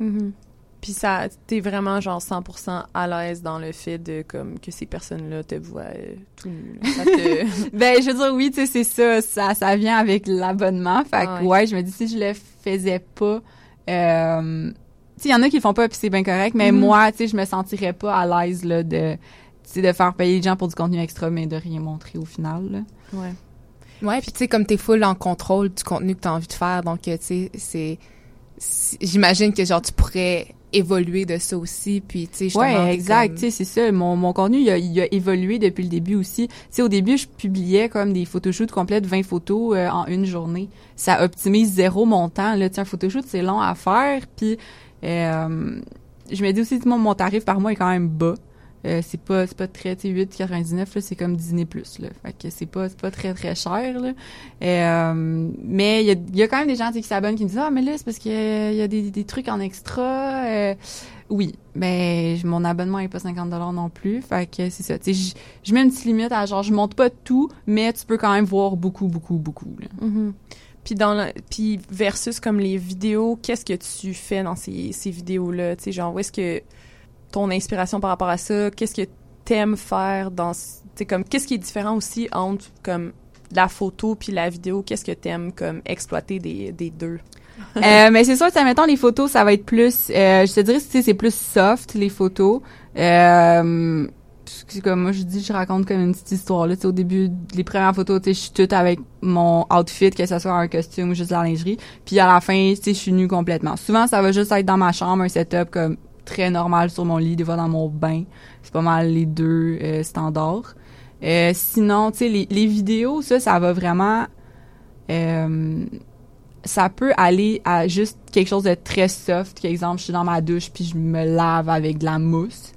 Mm-hmm. Puis ça, t'es vraiment genre 100% à l'aise dans le fait de comme que ces personnes-là te voient euh, tout nu. ben je veux dire oui, tu sais c'est ça, ça, vient avec l'abonnement. Fait que ouais. je me dis si je le faisais pas, euh, tu sais il y en a qui le font pas puis c'est bien correct, mais mm-hmm. moi tu sais je me sentirais pas à l'aise là de de faire payer les gens pour du contenu extra mais de rien montrer au final. Là. Ouais. Ouais, puis tu sais comme t'es full en contrôle du contenu que t'as envie de faire, donc tu sais c'est j'imagine que genre tu pourrais évoluer de ça aussi puis tu sais ouais exact tu sais c'est ça mon, mon contenu il a, il a, évolué depuis le début aussi. Tu sais au début je publiais comme des photoshoots complètes 20 photos euh, en une journée. Ça optimise zéro mon temps là tu un photoshoot c'est long à faire puis euh, je me dis aussi mon, mon tarif par mois est quand même bas euh, c'est pas c'est pas très tu 8,99 là c'est comme Disney plus là. Fait que c'est pas c'est pas très très cher là. Euh, mais il y a, quand même des gens qui s'abonnent qui me disent ah mais là c'est parce qu'il y, a des, des trucs en extra euh, oui mais mon abonnement est pas 50 dollars non plus. Fait que c'est ça tu je mets une petite limite à genre je monte pas tout mais tu peux quand même voir beaucoup beaucoup beaucoup. Mm-hmm. Puis dans puis versus comme les vidéos, qu'est-ce que tu fais dans ces, ces vidéos là, tu sais genre où est-ce que ton inspiration par rapport à ça? Qu'est-ce que t'aimes faire dans, comme, qu'est-ce qui est différent aussi entre comme la photo puis la vidéo? Qu'est-ce que t'aimes comme exploiter des, des deux? euh, mais c'est sûr que, mettons, les photos, ça va être plus, euh, je te dirais, c'est plus soft, les photos. Euh, comme moi je dis je raconte comme une petite histoire là au début les premières photos tu je suis toute avec mon outfit que ce soit un costume ou juste la lingerie puis à la fin tu je suis nue complètement souvent ça va juste être dans ma chambre un setup comme très normal sur mon lit, des fois dans mon bain. C'est pas mal les deux euh, standards. Euh, sinon, tu sais, les, les, vidéos, ça, ça va vraiment... Euh, ça peut aller à juste quelque chose de très soft. Par exemple, je suis dans ma douche puis je me lave avec de la mousse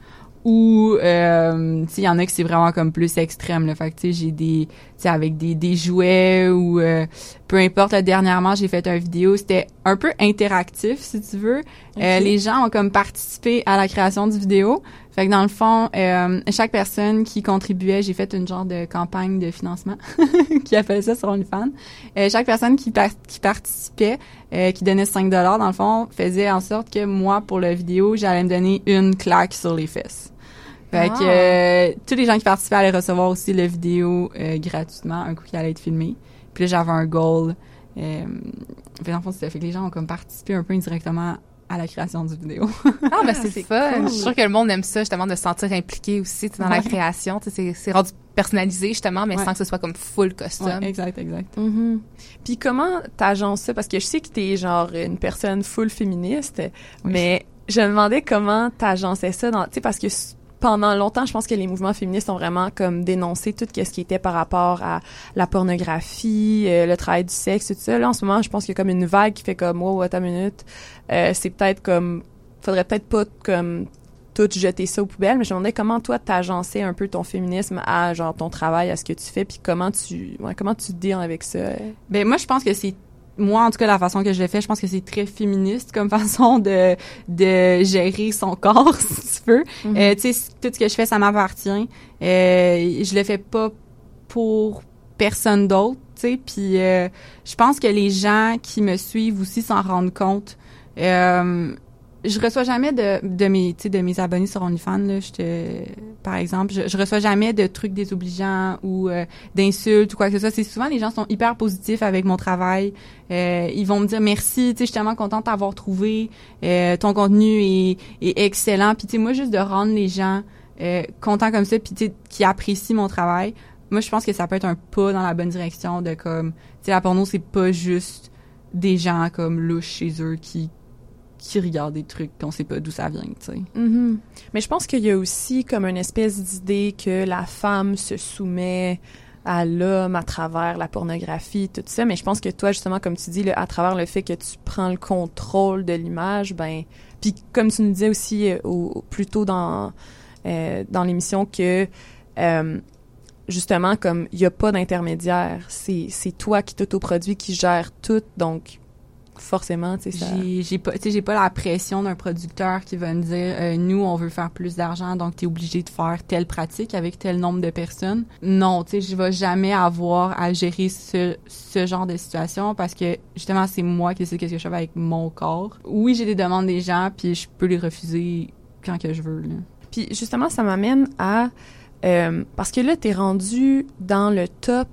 ou euh, il y en a qui c'est vraiment comme plus extrême le fait que j'ai des avec des, des jouets ou euh, peu importe. Dernièrement j'ai fait une vidéo. C'était un peu interactif si tu veux. Euh, les gens ont comme participé à la création du vidéo. Fait que dans le fond, euh, chaque personne qui contribuait, j'ai fait une genre de campagne de financement qui a fait ça sur OnlyFans. Euh, chaque personne qui, qui participait, euh, qui donnait 5 dollars dans le fond, faisait en sorte que moi, pour la vidéo, j'allais me donner une claque sur les fesses. Fait que euh, tous les gens qui participaient allaient recevoir aussi la vidéo euh, gratuitement, un coup qui allait être filmé. Puis là, j'avais un goal. Euh, fait, en fond, fait que les gens ont comme participé un peu indirectement à la création du vidéo. ah, ben c'est fun. Je suis sûre que le monde aime ça, justement, de se sentir impliqué aussi dans la création. C'est rendu personnalisé, justement, mais sans que ce soit comme full custom. exact, exact. Mm-hmm. Puis comment t'agences ça? Parce que je sais que t'es genre une personne full féministe, mais je me demandais comment t'agençais ça dans, tu sais, parce que pendant longtemps, je pense que les mouvements féministes ont vraiment comme dénoncé tout ce qui était par rapport à la pornographie, euh, le travail du sexe, tout ça. Là, en ce moment, je pense qu'il y a comme une vague qui fait comme, wow, attends une minute, euh, c'est peut-être comme, faudrait peut-être pas comme tout jeter ça aux poubelles, mais je me demandais comment toi t'agençais un peu ton féminisme à genre ton travail, à ce que tu fais, puis comment tu, ouais, comment tu deals avec ça? Ben moi, je pense que c'est moi, en tout cas, la façon que je le fais, je pense que c'est très féministe comme façon de, de gérer son corps, si tu veux. Mhm. euh, tu sais, tout ce que je fais, ça m'appartient. Euh, je le fais pas pour personne d'autre, tu sais. Puis euh, je pense que les gens qui me suivent aussi s'en rendent compte. Euh, je reçois jamais de, de mes de mes abonnés sur OnlyFans là. Je te, par exemple je, je reçois jamais de trucs désobligeants ou euh, d'insultes ou quoi que ce soit. C'est souvent les gens sont hyper positifs avec mon travail. Euh, ils vont me dire merci tu je suis tellement contente d'avoir trouvé euh, ton contenu est, est excellent. Puis tu sais moi juste de rendre les gens euh, contents comme ça puis tu qui apprécient mon travail moi je pense que ça peut être un pas dans la bonne direction de comme tu sais la porno c'est pas juste des gens comme louches chez eux qui qui regarde des trucs qu'on sait pas d'où ça vient, tu sais. Mm-hmm. Mais je pense qu'il y a aussi comme une espèce d'idée que la femme se soumet à l'homme à travers la pornographie, tout ça. Mais je pense que toi, justement, comme tu dis, à travers le fait que tu prends le contrôle de l'image, ben, puis comme tu nous disais aussi euh, plus tôt dans euh, dans l'émission que euh, justement comme il y a pas d'intermédiaire, c'est toi qui t'autoproduis, qui gère tout, donc forcément, tu sais, ça... J'ai pas, j'ai pas la pression d'un producteur qui va me dire, euh, nous, on veut faire plus d'argent, donc tu es obligé de faire telle pratique avec tel nombre de personnes. Non, tu sais, je vais jamais avoir à gérer ce, ce genre de situation parce que, justement, c'est moi qui décide qu'est-ce que je fais avec mon corps. Oui, j'ai des demandes des gens, puis je peux les refuser quand que je veux, là. Puis, justement, ça m'amène à... Euh, parce que là, t'es rendu dans le top...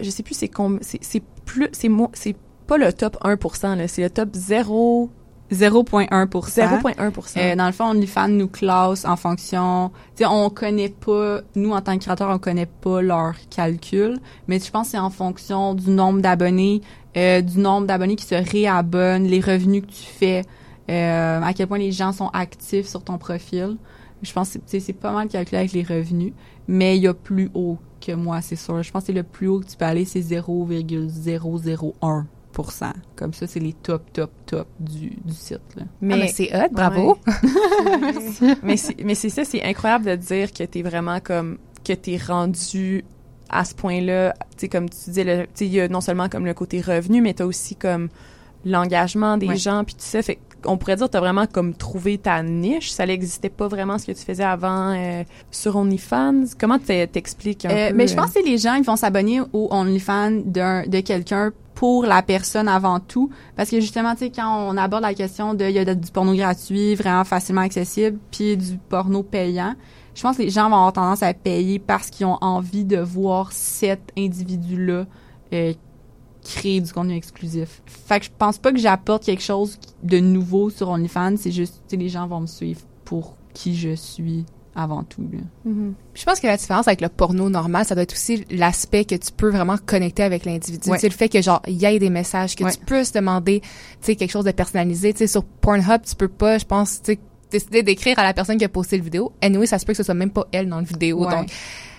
Je sais plus c'est c'est plus... C'est c'est pas le top 1%, c'est le top 0... 0.1%. 0.1%. Euh, dans le fond, OnlyFans nous classe en fonction, tu sais, on connaît pas, nous en tant que créateurs, on connaît pas leur calcul, mais je pense que c'est en fonction du nombre d'abonnés, euh, du nombre d'abonnés qui se réabonnent, les revenus que tu fais, euh, à quel point les gens sont actifs sur ton profil. Je pense que c'est pas mal calculé avec les revenus, mais il y a plus haut que moi, c'est sûr. Je pense que c'est le plus haut que tu peux aller, c'est 0,001 comme ça, c'est les top, top, top du, du site. Là. Mais, ah, mais c'est hot, bravo! mais c'est ça, c'est incroyable de dire que t'es vraiment comme, que t'es rendu à ce point-là, tu sais, comme tu disais, il y a non seulement comme le côté revenu, mais t'as aussi comme l'engagement des gens, puis tout ça. Fait on pourrait dire que t'as vraiment comme trouvé ta niche. Ça n'existait pas vraiment ce que tu faisais avant euh, sur OnlyFans. Comment t'expliques un euh, peu? Mais je pense que les gens, ils vont s'abonner au OnlyFans de quelqu'un pour la personne avant tout. Parce que justement, tu sais, quand on aborde la question de, il y a du porno gratuit, vraiment facilement accessible, puis du porno payant, je pense que les gens vont avoir tendance à payer parce qu'ils ont envie de voir cet individu-là euh, créer du contenu exclusif. Fait que je pense pas que j'apporte quelque chose de nouveau sur OnlyFans, c'est juste, tu sais, les gens vont me suivre pour qui je suis avant tout. Mm-hmm. Je pense que la différence avec le porno normal, ça doit être aussi l'aspect que tu peux vraiment connecter avec l'individu. C'est le fait que genre il y ait des messages que tu peux se demander, tu sais quelque chose de personnalisé, tu sais sur Pornhub, tu peux pas, je pense, tu décider d'écrire à la personne qui a posté le vidéo. Anyway, ça se peut que ce soit même pas elle dans le vidéo. Donc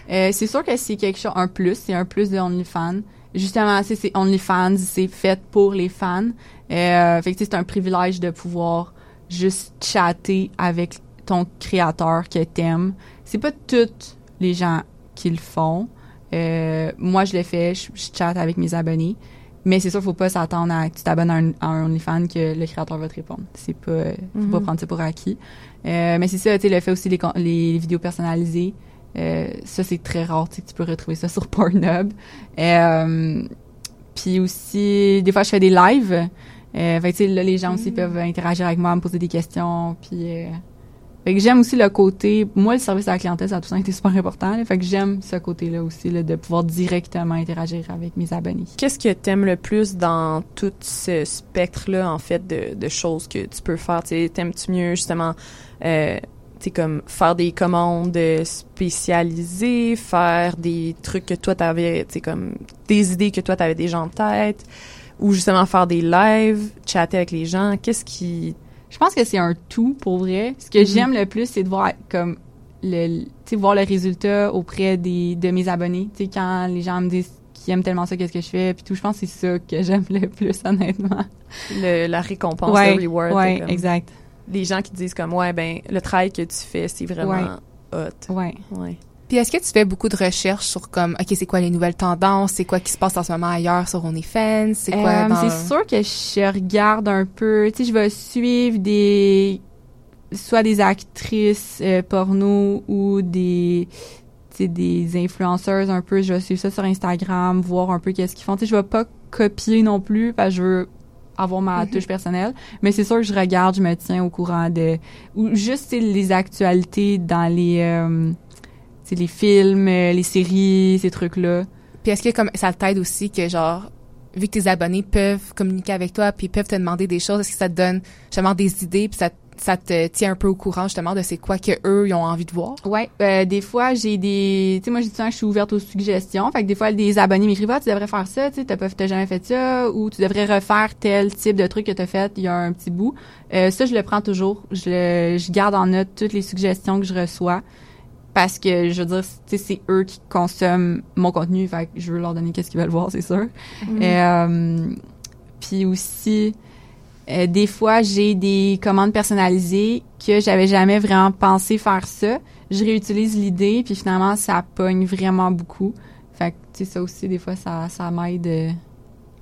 euh, c'est sûr que c'est quelque chose un plus, c'est un plus de OnlyFans. Justement, c'est OnlyFans, c'est fait pour les fans. Euh, fait que c'est un privilège de pouvoir juste chatter avec ton créateur que t'aimes. C'est pas toutes les gens qui le font. Euh, moi, je le fais, je, chatte avec mes abonnés. Mais c'est sûr, faut pas s'attendre à que tu t'abonnes à un, OnlyFans que le créateur va te répondre. C'est pas, faut pas mhm. prendre ça pour acquis. Euh, mais c'est ça, tu sais, le fait aussi les, les vidéos personnalisées. Euh, ça, c'est très rare, tu sais, tu peux retrouver ça sur Pornhub. Euh, puis aussi, des fois, je fais des lives. Euh, fait tu sais, là, les gens aussi mhm. peuvent interagir avec moi, me poser des questions, puis Fait que j'aime aussi le côté, moi, le service à la clientèle, ça a tout temps été super important. Là, fait que j'aime ce côté-là aussi, là, de pouvoir directement interagir avec mes abonnés. Qu'est-ce que t'aimes le plus dans tout ce spectre-là, en fait, de, de choses que tu peux faire? T'aimes-tu mieux, justement, euh, tu comme faire des commandes spécialisées, faire des trucs que toi t'avais, tu comme des idées que toi t'avais déjà en tête, ou justement faire des lives, chatter avec les gens? Qu'est-ce qui je pense que c'est un tout pour vrai. Ce que mhm. j'aime le plus, c'est de voir comme le, voir le résultat auprès des de mes abonnés. Tu sais, quand les gens me disent qu'ils aiment tellement ça, qu'est-ce que je fais, puis tout, je pense que c'est ça que j'aime le plus, honnêtement. Le, la récompense, le reward. Ouais, exact. Les gens qui disent comme, ouais, ben, le travail que tu fais, c'est vraiment hot. Ouais. Ouais. Puis est-ce que tu fais beaucoup de recherches sur comme OK, c'est quoi les nouvelles tendances, c'est quoi qui se passe en ce moment ailleurs sur OnlyFans, c'est quoi euh, C'est sûr que je regarde un peu, tu sais je vais suivre des soit des actrices euh, porno ou des des influenceurs un peu, je vais suivre ça sur Instagram, voir un peu qu'est-ce qu'ils font. Tu sais je vais pas copier non plus parce que je veux avoir ma mhm. touche personnelle, mais c'est sûr que je regarde, je me tiens au courant de ou juste les actualités dans les euh, les films, euh, les séries, ces trucs-là. Puis est-ce que comme ça t'aide aussi que genre vu que tes abonnés peuvent communiquer avec toi puis peuvent te demander des choses, est-ce que ça te donne justement des idées puis ça ça te tient un peu au courant justement de c'est quoi que eux ils ont envie de voir? Ouais, euh, des fois j'ai des tu sais moi j'ai que je suis ouverte aux suggestions, fait que des fois des abonnés m'écrivent ah, tu devrais faire ça, tu sais t'as jamais fait ça ou tu devrais refaire tel type de truc que t'as fait il y a un petit bout. Euh, ça je le prends toujours, je je garde en note toutes les suggestions que je reçois parce que je veux dire c'est eux qui consomment mon contenu fait que je veux leur donner qu'est-ce qu'ils veulent voir c'est sûr mm-hmm. euh, puis aussi euh, des fois j'ai des commandes personnalisées que j'avais jamais vraiment pensé faire ça je réutilise l'idée puis finalement ça pogne vraiment beaucoup fait que tu sais ça aussi des fois ça ça m'aide euh,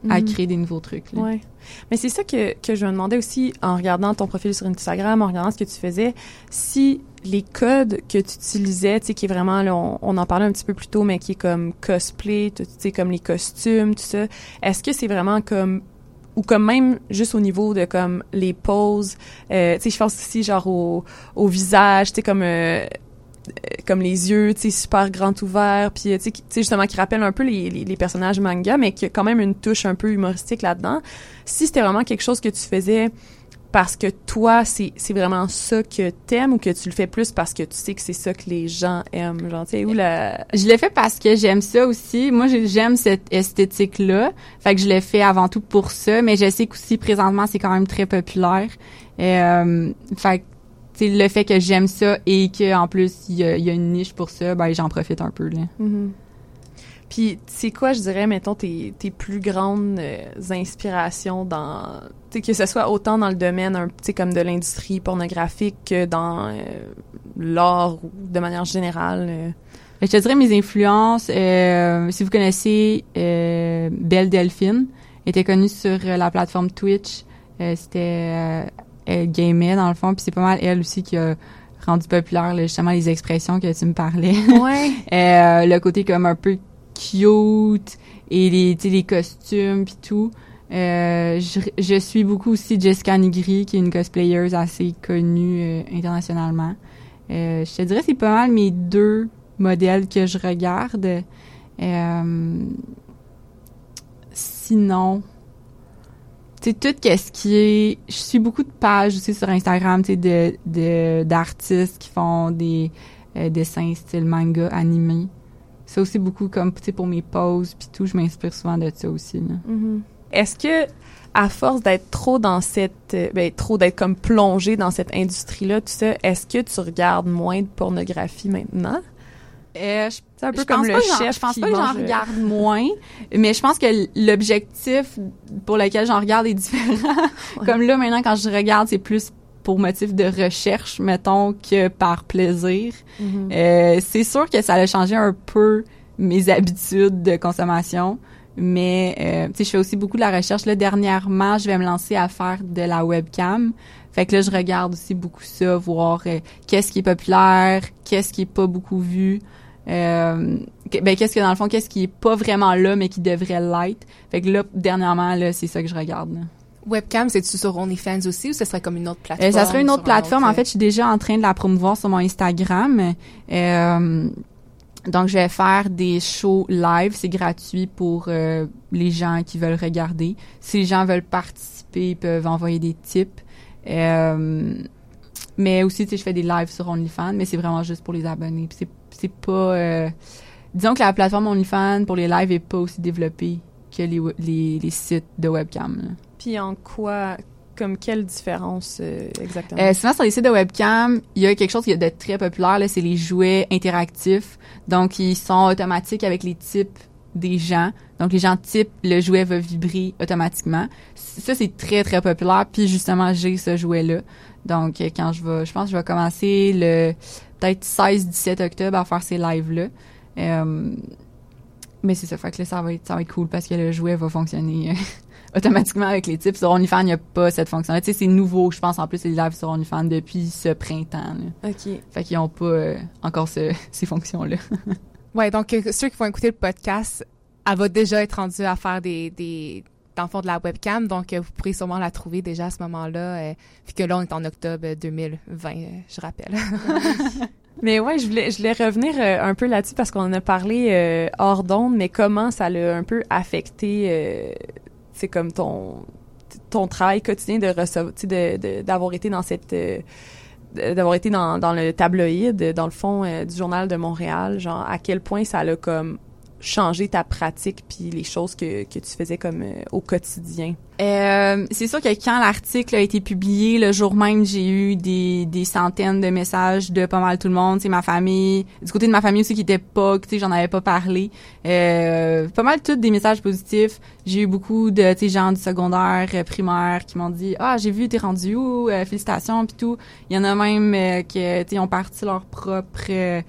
à mm-hmm. créer des nouveaux trucs. Là. Ouais. Mais c'est ça que, que je me demandais aussi en regardant ton profil sur Instagram, en regardant ce que tu faisais, si les codes que tu utilisais, tu sais, qui est vraiment, là, on, en parlait un petit peu plus tôt, mais qui est comme cosplay, tu sais, comme les costumes, tout ça, est-ce que c'est vraiment comme ou comme même juste au niveau de comme les poses, euh, tu sais, je pense aussi genre au, au visage, tu sais, comme euh, comme les yeux, tu sais, super grands ouverts, puis tu sais, justement qui rappelle un peu les, personnages manga, mais qui a quand même une touche un peu humoristique là-dedans. Si c'était vraiment quelque chose que tu faisais parce que toi, c'est, vraiment ça que t'aimes ou que tu le fais plus parce que tu sais que c'est ça que les gens aiment, genre, tu sais, où la... Je le fais parce que j'aime ça aussi. Moi, j'aime cette esthétique-là. Fait que je le fais avant tout pour ça, mais je sais qu'aussi, présentement, c'est quand même très populaire. Euh, fait que, le fait que j'aime ça et qu'en plus, il y a, y a, une niche pour ça, ben, j'en profite un peu, là. Mm-hmm. Puis, c'est quoi, je dirais, mettons, tes, tes plus grandes euh, inspirations dans, tu que ce soit autant dans le domaine, sais, comme de l'industrie pornographique que dans euh, l'art ou de manière générale? Euh? Ben, je te dirais mes influences, si vous connaissez Belle Delphine, était connue sur la plateforme Twitch. C'était gamait dans le fond, puis c'est pas mal elle aussi qui a rendu populaire justement les expressions que tu me parlais. Ouais. le côté comme un peu cute et les, les costumes puis tout. Euh, je, je, suis beaucoup aussi Jessica Nigri, qui est une cosplayeuse assez connue euh, internationalement. Euh, je te dirais c'est pas mal mes deux modèles que je regarde. Euh, sinon, tu tout ce qui est... Je suis beaucoup de pages aussi sur Instagram, tu de, de, d'artistes qui font des dessins style manga animé. C'est aussi beaucoup comme tu pour mes pauses puis tout je m'inspire souvent de ça aussi mm-hmm. est-ce que à force d'être trop dans cette euh, ben, trop d'être comme plongé dans cette industrie là tout ça est-ce que tu regardes moins de pornographie maintenant? Euh, c'est un peu comme le chef. Je pense pas que j'en regarde moins, mais je pense que l'objectif pour lequel j'en regarde est différent. Comme là, maintenant, quand je regarde, c'est plus pour motif de recherche, mettons, que par plaisir. Mm-hmm. euh, c'est sûr que ça a changé un peu mes habitudes de consommation. Mais euh, tu sais, je fais aussi beaucoup de la recherche. Là, dernièrement, je vais me lancer à faire de la webcam. Fait que là, je regarde aussi beaucoup ça, voir euh, qu'est-ce qui est populaire, qu'est-ce qui est pas beaucoup vu. Euh, ben qu'est-ce que dans le fond, qu'est-ce qui est pas vraiment là mais qui devrait l'être? Fait que là, dernièrement, là, c'est ça que je regarde. Là. Webcam, c'est-tu sur OnlyFans aussi ou ce serait comme une autre plateforme? ça serait une autre plateforme. En fait, je suis déjà en train de la promouvoir sur mon Instagram. Euh, donc, je vais faire des shows live. C'est gratuit pour euh, les gens qui veulent regarder. Si les gens veulent participer, ils peuvent envoyer des tips. Euh, mais aussi, tu sais, je fais des lives sur OnlyFans, mais c'est vraiment juste pour les abonnés. c'est, c'est pas... Euh, disons que la plateforme OnlyFans pour les lives est pas aussi développée que les, les, les sites de webcam. Puis en quoi comme quelle différence euh, exactement? Euh, souvent sur les sites de webcam, il y a quelque chose qui est de très populaire, là, c'est les jouets interactifs. Donc, ils sont automatiques avec les types des gens. Donc, les gens typent, le jouet va vibrer automatiquement. Ça, c'est très, très populaire. Puis, justement, j'ai ce jouet-là. Donc, quand je vais, je pense que je vais commencer le peut-être 16-17 octobre à faire ces lives-là. Euh, mais c'est ça, fait que là, ça va être, ça va être cool parce que le jouet va fonctionner automatiquement avec les types. Sur OnlyFans, il n'y a pas cette fonction. Tu sais, c'est nouveau, je pense, en plus, les lives sur OnlyFans depuis ce printemps. OK. Fait qu'ils n'ont pas euh, encore ces fonctions-là. ouais, donc, euh, ceux qui vont écouter le podcast, elle va déjà être rendue à faire des, des dans le fond de la webcam, donc euh, vous pourrez sûrement la trouver déjà à ce moment-là, puis que là, on est en octobre 2020, je rappelle. Mais ouais, je voulais, je voulais revenir un peu là-dessus parce qu'on en a parlé hors d'onde, mais comment ça l'a un peu affecté c'est comme ton ton travail quotidien de recevoir, d'avoir été dans cette euh, d'avoir été dans, dans le tabloïd, dans le fond euh, du journal de Montréal, genre à quel point ça l'a comme changer ta pratique puis les choses que, que tu faisais comme euh, au quotidien? Euh, c'est sûr que quand l'article a été publié, le jour même, j'ai eu des, des centaines de messages de pas mal tout le monde. C'est ma famille, du côté de ma famille aussi qui était pas, tu sais, j'en avais pas parlé. Euh, pas mal tous des messages positifs. J'ai eu beaucoup de, tu gens du secondaire, euh, primaire qui m'ont dit, ah, j'ai vu, t'es rendu où, félicitations puis tout. Il y en a même qui, tu sais, ont parti leur propre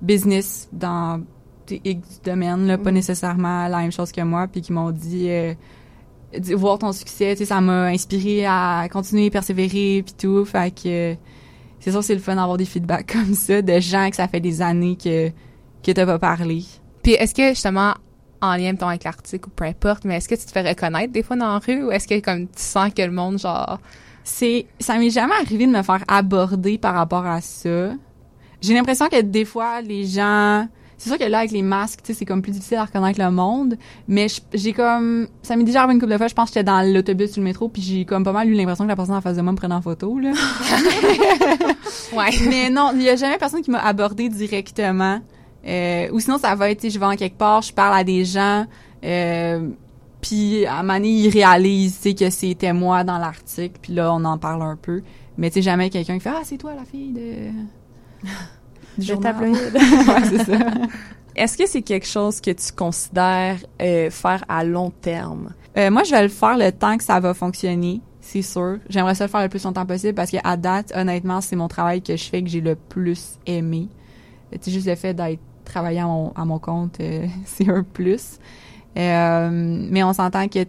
business dans X domaine, là, pas mm. nécessairement la même chose que moi, puis qui m'ont dit, euh, voir ton succès, ça m'a inspiré à continuer, persévérer, puis tout. Fait que c'est sûr c'est le fun d'avoir des feedbacks comme ça de gens que ça fait des années que que t'as pas parlé. Puis est-ce que justement en lien avec l'article ou peu importe, mais est-ce que tu te fais reconnaître des fois dans la rue ou est-ce que comme tu sens que le monde genre c'est ça m'est jamais arrivé de me faire aborder par rapport à ça. J'ai l'impression que des fois les gens c'est sûr que là avec les masques tu sais c'est comme plus difficile à reconnaître le monde mais j'ai comme ça m'est déjà arrivé une couple de fois je pense que j'étais dans l'autobus ou le métro puis j'ai comme pas mal eu l'impression que la personne en face de moi me prenait en photo là. Ouais. Mais non il y a jamais personne qui m'a abordé directement euh, ou sinon ça va être je vais en quelque part je parle à des gens euh, puis à un moment donné, ils réalisent que c'était moi dans l'article puis là on en parle un peu. Mais tu sais jamais quelqu'un qui fait ah c'est toi la fille de du c'est ça. Est-ce que c'est quelque chose que tu considères euh, faire à long terme? Euh, moi, je vais le faire le temps que ça va fonctionner, c'est sûr. J'aimerais ça le faire le plus longtemps possible parce qu'à date, honnêtement, c'est mon travail que je fais que j'ai le plus aimé. C'est juste le fait d'être travaillé à mon, à mon compte, euh, c'est un plus. mais on s'entend que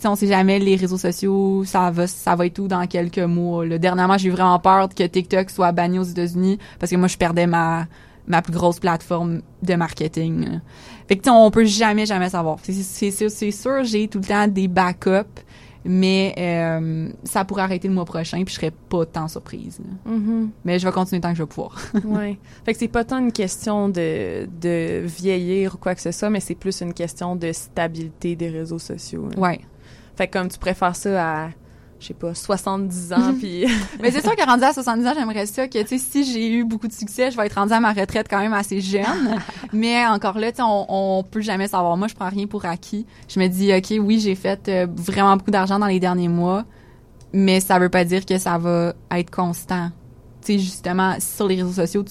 T'sais, on sait jamais les réseaux sociaux ça va ça va être tout dans quelques mois là. dernièrement j'ai eu vraiment peur que TikTok soit banni aux États-Unis parce que moi je perdais ma ma plus grosse plateforme de marketing fait que on peut jamais jamais savoir. C'est c'est sûr j'ai tout le temps des backups mais euh, ça pourrait arrêter le mois prochain puis je serais pas tant surprise mm-hmm. mais je vais continuer tant que je vais pouvoir. Ouais. Fait que c'est pas tant une question de de vieillir ou quoi que ce soit mais c'est plus une question de stabilité des réseaux sociaux ouais fait comme tu préfères ça à je sais pas 70 ans puis mais c'est sûr que rendu à 70 ans j'aimerais ça que tu sais si j'ai eu beaucoup de succès je vais être rendu à ma retraite quand même assez jeune. Mais encore là tu sais on, on peut jamais savoir. Moi je prends rien pour acquis. Je me dis ok oui j'ai fait euh, vraiment beaucoup d'argent dans les derniers mois mais ça veut pas dire que ça va être constant. Tu sais justement sur les réseaux sociaux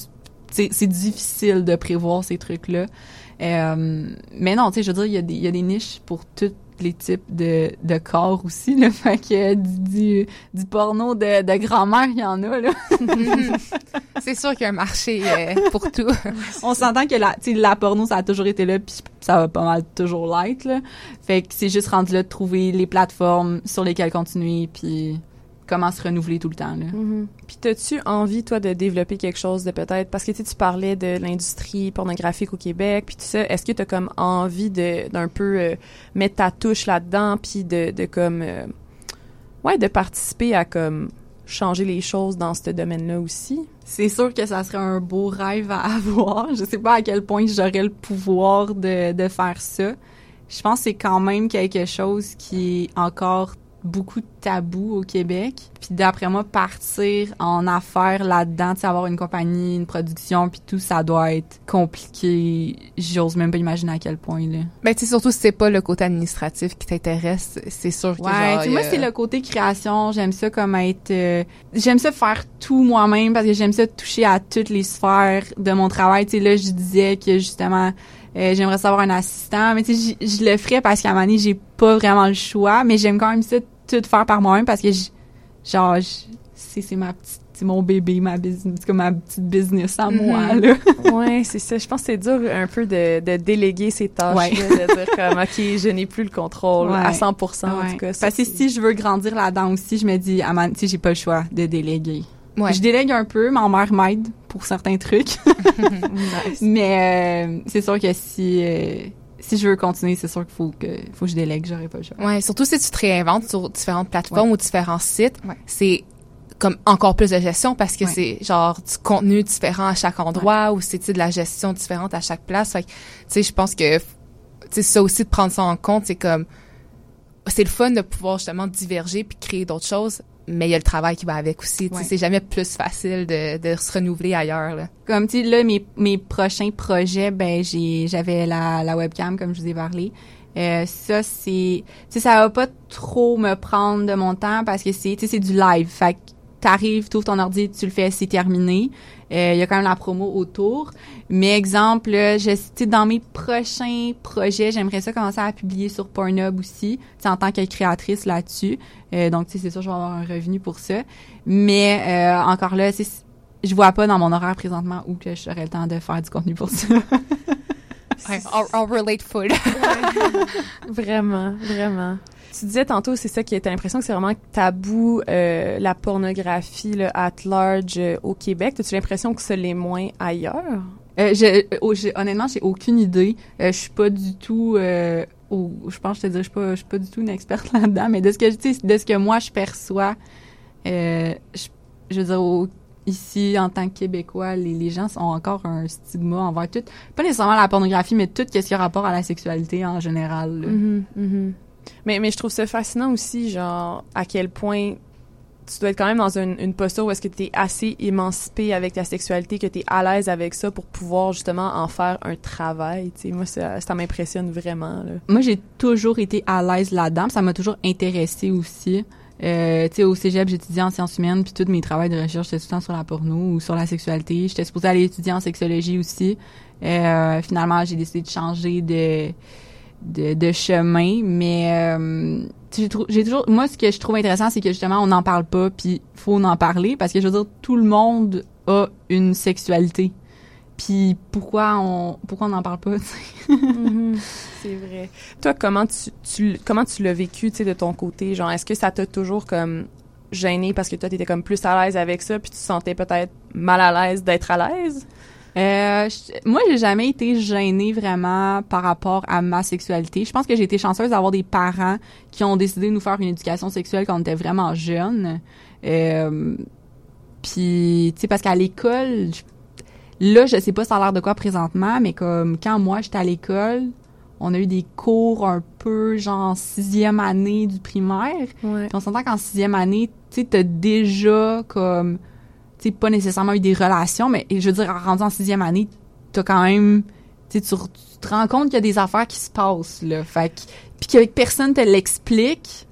c'est difficile de prévoir ces trucs là euh, mais non tu sais je veux dire il y a des il y a des niches pour toutes les types de, de corps aussi. Là, fait que du, du, porno de, de grand-mère, il y en a. là. c'est sûr qu'il y a un marché euh, pour tout. On s'entend que la, la porno, ça a toujours été là, puis ça va pas mal toujours l'être. Fait que c'est juste rendu là de trouver les plateformes sur lesquelles continuer, puis comment se renouveler tout le temps. Là. Mm-hmm. Puis t'as-tu envie, toi, de développer quelque chose de peut-être... Parce que tu parlais de l'industrie pornographique au Québec, puis tout ça. Est-ce que t'as comme envie de d'un peu euh, mettre ta touche là-dedans, puis de, de comme... Euh, ouais, de participer à comme changer les choses dans ce domaine-là aussi? C'est sûr que ça serait un beau rêve à avoir. Je sais pas à quel point j'aurais le pouvoir de, de faire ça. Je pense que c'est quand même quelque chose qui est encore beaucoup de tabous au Québec. Puis d'après moi, partir en affaires là-dedans, avoir une compagnie, une production, puis tout, ça doit être compliqué. J'ose même pas imaginer à quel point, là. Mais ben, tu sais, surtout si c'est pas le côté administratif qui t'intéresse, c'est sûr que Ouais, moi, c'est le côté création. J'aime ça comme être... Euh, j'aime ça faire tout moi-même parce que j'aime ça toucher à toutes les sphères de mon travail. Tu sais, là, je disais que justement euh, j'aimerais savoir un assistant, mais tu sais, je le ferais parce qu'à un moment donné, j'ai pas vraiment le choix, mais j'aime quand même ça tout faire par moi-même parce que, genre, c'est ma petite c'est mon bébé, ma business, comme ma petite business à moi, mhm. là. ouais, c'est ça. Je pense que c'est dur un peu de, de déléguer ces tâches de dire comme, OK, je n'ai plus le contrôle à 100% en tout cas. Parce que si je veux grandir là-dedans aussi, je me dis, ah, tu sais, j'ai pas le choix de déléguer. Je délègue un peu, ma mère m'aide pour certains trucs. Mais euh, c'est sûr que si euh, si je veux continuer, c'est sûr qu'il faut que faut que je délègue, j'aurais pas le choix. Ouais, surtout si tu te réinventes sur différentes plateformes ou différents sites, c'est comme encore plus de gestion parce que c'est genre du contenu différent à chaque endroit ou c'est de la gestion différente à chaque place. Fait tu sais, je pense que c'est ça aussi de prendre ça en compte, c'est comme c'est le fun de pouvoir justement diverger puis créer d'autres choses mais il y a le travail qui va avec aussi. C'est jamais plus facile de, de se renouveler ailleurs. Là. Comme tu là, mes, mes prochains projets, ben j'ai j'avais la, la webcam comme je vous ai parlé. Euh, ça c'est, tu ça va pas trop me prendre de mon temps parce que c'est, tu sais, c'est du live. Fait t'arrives, ouvres ton ordi, tu le fais, c'est terminé. Il euh, y a quand même la promo autour. Mais exemple, je, dans mes prochains projets, j'aimerais ça commencer à publier sur Pornhub aussi, en tant que créatrice là-dessus. Euh, donc, c'est sûr, je vais avoir un revenu pour ça. Mais euh, encore là, je vois pas dans mon horaire présentement où que j'aurais le temps de faire du contenu pour ça. I'll, relate food. vraiment, vraiment. Tu disais tantôt, c'est ça qui était l'impression que c'est vraiment tabou euh, la pornographie là, at large euh, au Québec. As-tu l'impression que ça l'est moins ailleurs? Euh, j'ai, oh, honnêtement, j'ai aucune idée. Je suis pas du tout. Je pense, je te dis, je suis pas, je suis pas du tout une experte là-dedans. Mais de ce que de ce que moi je perçois, je, je veux dire, ici, en tant que Québécois, les, les gens ont encore un stigma envers tout. Pas nécessairement la pornographie, mais tout ce qui a rapport à la sexualité en général. Mm-hmm, mm-hmm. Mais, mais je trouve ça fascinant aussi, genre, à quel point tu dois être quand même dans une, posture où est-ce que tu es assez émancipé avec ta sexualité, que tu es à l'aise avec ça pour pouvoir justement en faire un travail. sais Moi, ça, ça m'impressionne vraiment. Moi, j'ai toujours été à l'aise là-dedans. Ça m'a toujours intéressé aussi. Euh, tu sais, au cégep, j'étudiais en sciences humaines, puis tous mes travaux de recherche, c'était tout le temps sur la porno ou sur la sexualité. J'étais supposée aller étudier en sexologie aussi. Euh, finalement, j'ai décidé de changer de de, de chemin, mais euh, j'ai toujours moi ce que je trouve intéressant c'est que justement on n'en parle pas puis faut en parler parce que je veux dire tout le monde a une sexualité. Puis pourquoi on pourquoi on n'en parle pas mm-hmm. C'est vrai. Toi comment tu, tu comment tu l'as vécu tu sais de ton côté? Genre est-ce que ça t'a toujours comme gêné parce que toi tu étais comme plus à l'aise avec ça puis tu te sentais peut-être mal à l'aise d'être à l'aise? Euh, moi, j'ai jamais été gênée vraiment par rapport à ma sexualité. Je pense que j'ai été chanceuse d'avoir des parents qui ont décidé de nous faire une éducation sexuelle quand on était vraiment jeunes. Euh, Puis, tu sais, parce qu'à l'école, là, je sais pas ça a l'air de quoi présentement, mais comme quand moi j'étais à l'école, on a eu des cours un peu genre sixième année du primaire. Ouais. on s'entend qu'en sixième année, tu sais, t'as déjà comme tu pas nécessairement eu des relations, mais je veux dire, en rendu en sixième année, t'as quand même, tu, tu te rends compte qu'il y a des affaires qui se passent, là. Fait que, puis que personne te l'explique,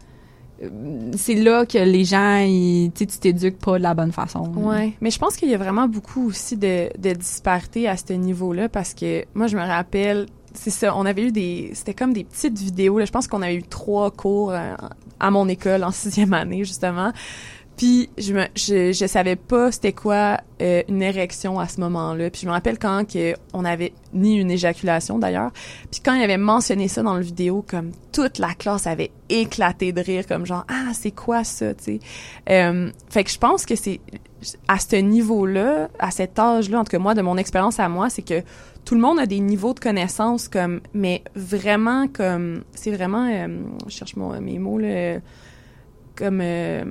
euh, c'est là que les gens, ils, tu t'éduques pas de la bonne façon. Ouais, mais je pense qu'il y a vraiment beaucoup aussi de, de disparité à ce niveau-là parce que moi, je me rappelle, c'est ça, on avait eu des, c'était comme des petites vidéos. Là, je pense qu'on avait eu trois cours euh, à mon école en sixième année justement. Puis je me je, je savais pas c'était quoi euh, une érection à ce moment-là. Puis je me rappelle quand que on avait ni une éjaculation d'ailleurs. Puis quand il avait mentionné ça dans le vidéo comme toute la classe avait éclaté de rire comme genre ah c'est quoi ça tu sais. Euh, fait que je pense que c'est à ce niveau-là, à cet âge-là, en tout cas moi de mon expérience à moi, c'est que tout le monde a des niveaux de connaissances comme mais vraiment comme c'est vraiment euh, je cherche mon, mes mots là comme euh,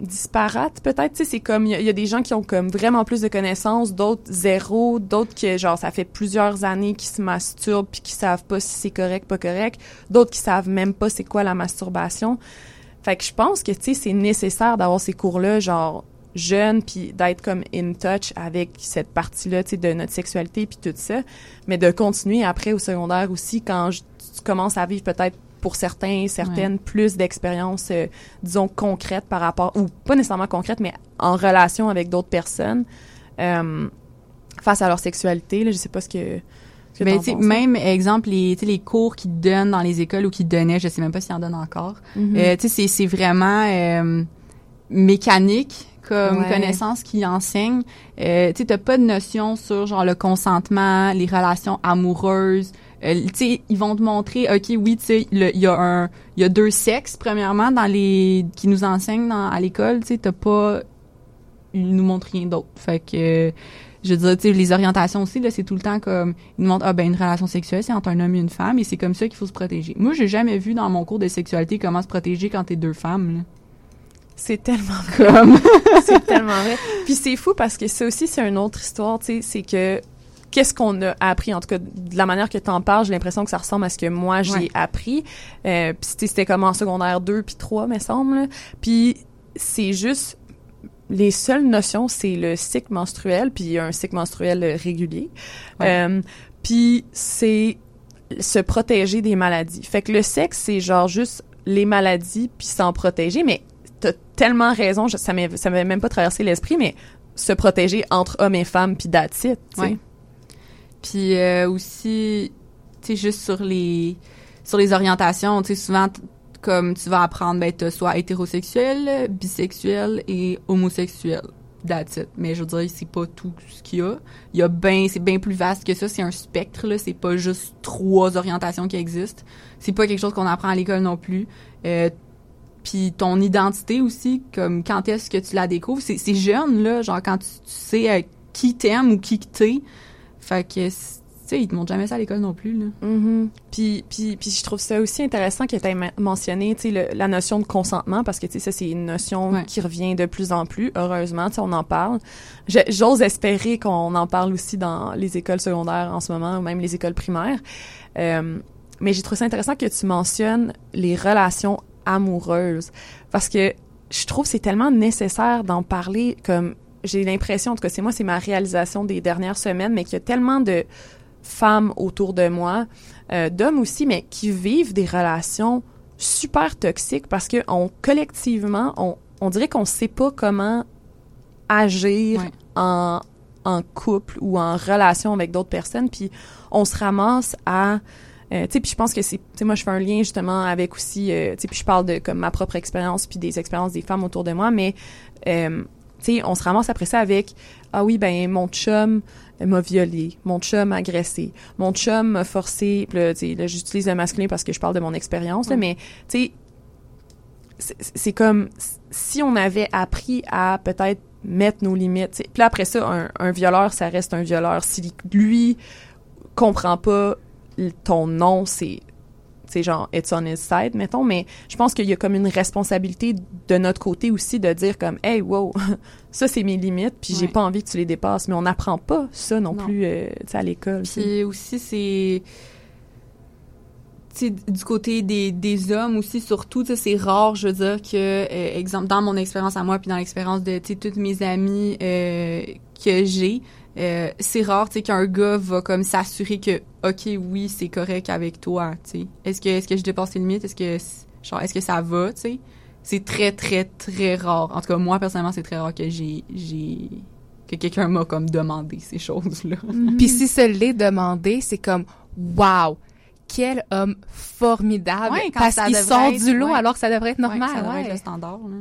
disparate peut-être tu sais c'est comme il y, a des gens qui ont comme vraiment plus de connaissances d'autres zéro d'autres que genre ça fait plusieurs années qu'ils se masturbent puis qui savent pas si c'est correct pas correct d'autres qui savent même pas c'est quoi la masturbation. Fait que je pense que tu sais c'est nécessaire d'avoir ces cours là genre jeune puis d'être comme in touch avec cette partie là tu sais de notre sexualité puis tout ça mais de continuer après au secondaire aussi quand tu commences à vivre peut-être pour certains, certaines, plus d'expériences, euh, disons, concrètes par rapport, ou pas nécessairement concrètes, mais en relation avec d'autres personnes euh, face à leur sexualité. Là, je sais pas ce que... Ce ben, même exemple les les cours qu'ils donnent dans les écoles ou qu'ils donnaient je sais même pas s'ils en donnent encore mm-hmm. euh, tu sais c'est vraiment mécanique comme connaissance qui enseigne euh, tu sais t'as pas de notion sur genre le consentement les relations amoureuses euh, tu sais, ils vont te montrer, ok, oui, tu sais, il y a un, il y a deux sexes premièrement dans les qui nous enseignent dans, à l'école. Tu sais, t'as pas, ils nous montrent rien d'autre. Fait que, je veux dire, tu sais, les orientations aussi là, c'est tout le temps comme, ils nous montrent, ah ben une relation sexuelle, c'est entre un homme et une femme, et c'est comme ça qu'il faut se protéger. Moi, j'ai jamais vu dans mon cours de sexualité comment se protéger quand t'es deux femmes. Là. C'est tellement comme c'est tellement vrai. Puis c'est fou parce que ça aussi c'est une autre histoire, tu sais, c'est que qu'est-ce qu'on a appris? En tout cas de la manière que tu en parles j'ai l'impression que ça ressemble à ce que moi j'ai appris. Euh, puis c'était comme en secondaire 2 puis 3 me semble puis c'est juste les seules notions c'est le cycle menstruel puis un cycle menstruel régulier. Euh, puis c'est se protéger des maladies. Fait que le sexe c'est genre juste les maladies puis s'en protéger mais t'as tellement raison ça m'avait même pas traversé l'esprit mais se protéger entre hommes et femmes puis that's it, puis euh, aussi, tu sais, juste sur les sur les orientations, tu sais, souvent comme tu vas apprendre, ben t'as soit hétérosexuel, bisexuel et homosexuel. That's. Mais je veux dire, c'est pas tout ce qu'il y a. Il y a bien, c'est bien plus vaste que ça. C'est un spectre là. C'est pas juste trois orientations qui existent. C'est pas quelque chose qu'on apprend à l'école non plus. Euh, puis ton identité aussi, comme quand est-ce que tu la découvres, c'est, jeune là, genre quand tu, sais euh, qui t'aime ou qui t'es. Fait que, tu sais, ils te montrent jamais ça à l'école non plus, là. Mm-hmm. Puis, puis, puis je trouve ça aussi intéressant que tu aies mentionné, tu sais, la notion de consentement, parce que, tu sais, ça, c'est une notion qui revient de plus en plus, heureusement, tu sais, on en parle. J'ose espérer qu'on en parle aussi dans les écoles secondaires en ce moment, ou même les écoles primaires. Euh, mais j'ai trouvé ça intéressant que tu mentionnes les relations amoureuses, parce que je trouve c'est tellement nécessaire d'en parler comme j'ai l'impression, en tout cas, c'est moi, c'est ma réalisation des dernières semaines, mais qu'il y a tellement de femmes autour de moi, euh, d'hommes aussi, mais qui vivent des relations super toxiques parce que on collectivement, on, on dirait qu'on sait pas comment agir en, en couple ou en relation avec d'autres personnes, puis on se ramasse à euh, tu sais, puis je pense que c'est, tu sais, moi je fais un lien justement avec aussi, euh, tu sais, puis je parle de comme ma propre expérience puis des expériences des femmes autour de moi, mais euh, sais, on se ramasse après ça avec ah oui ben mon chum m'a violé, mon chum m'a agressé, mon chum m'a forcé, là, là j'utilise le masculin parce que je parle de mon expérience mais tu sais c'est comme si on avait appris à peut-être mettre nos limites. Puis là, après ça, un, un, violeur, ça reste un violeur. Si lui comprend pas ton nom, c'est c'est genre it's on his side mettons mais je pense qu'il y a comme une responsabilité de notre côté aussi de dire comme hey wow ça c'est mes limites puis j'ai pas envie que tu les dépasses mais on n'apprend pas ça non, plus euh, à l'école puis aussi c'est du côté des, des hommes aussi surtout c'est rare je veux dire que euh, exemple dans mon expérience à moi puis dans l'expérience de toutes mes amies euh, que j'ai euh, c'est rare tu sais qu'un gars va comme s'assurer que ok oui c'est correct avec toi tu sais. Est-ce que est-ce que je dépasse les limites? Est-ce que genre est-ce que ça va tu sais? C'est très très très rare. En tout cas moi personnellement c'est très rare que j'ai j'ai que quelqu'un m'a comme demandé ces choses là mm-hmm. puis si ça l'est demandé c'est comme wow quel homme formidable. Parce qu'il sort du lot alors que ça devrait être normal ça devrait être le standard là.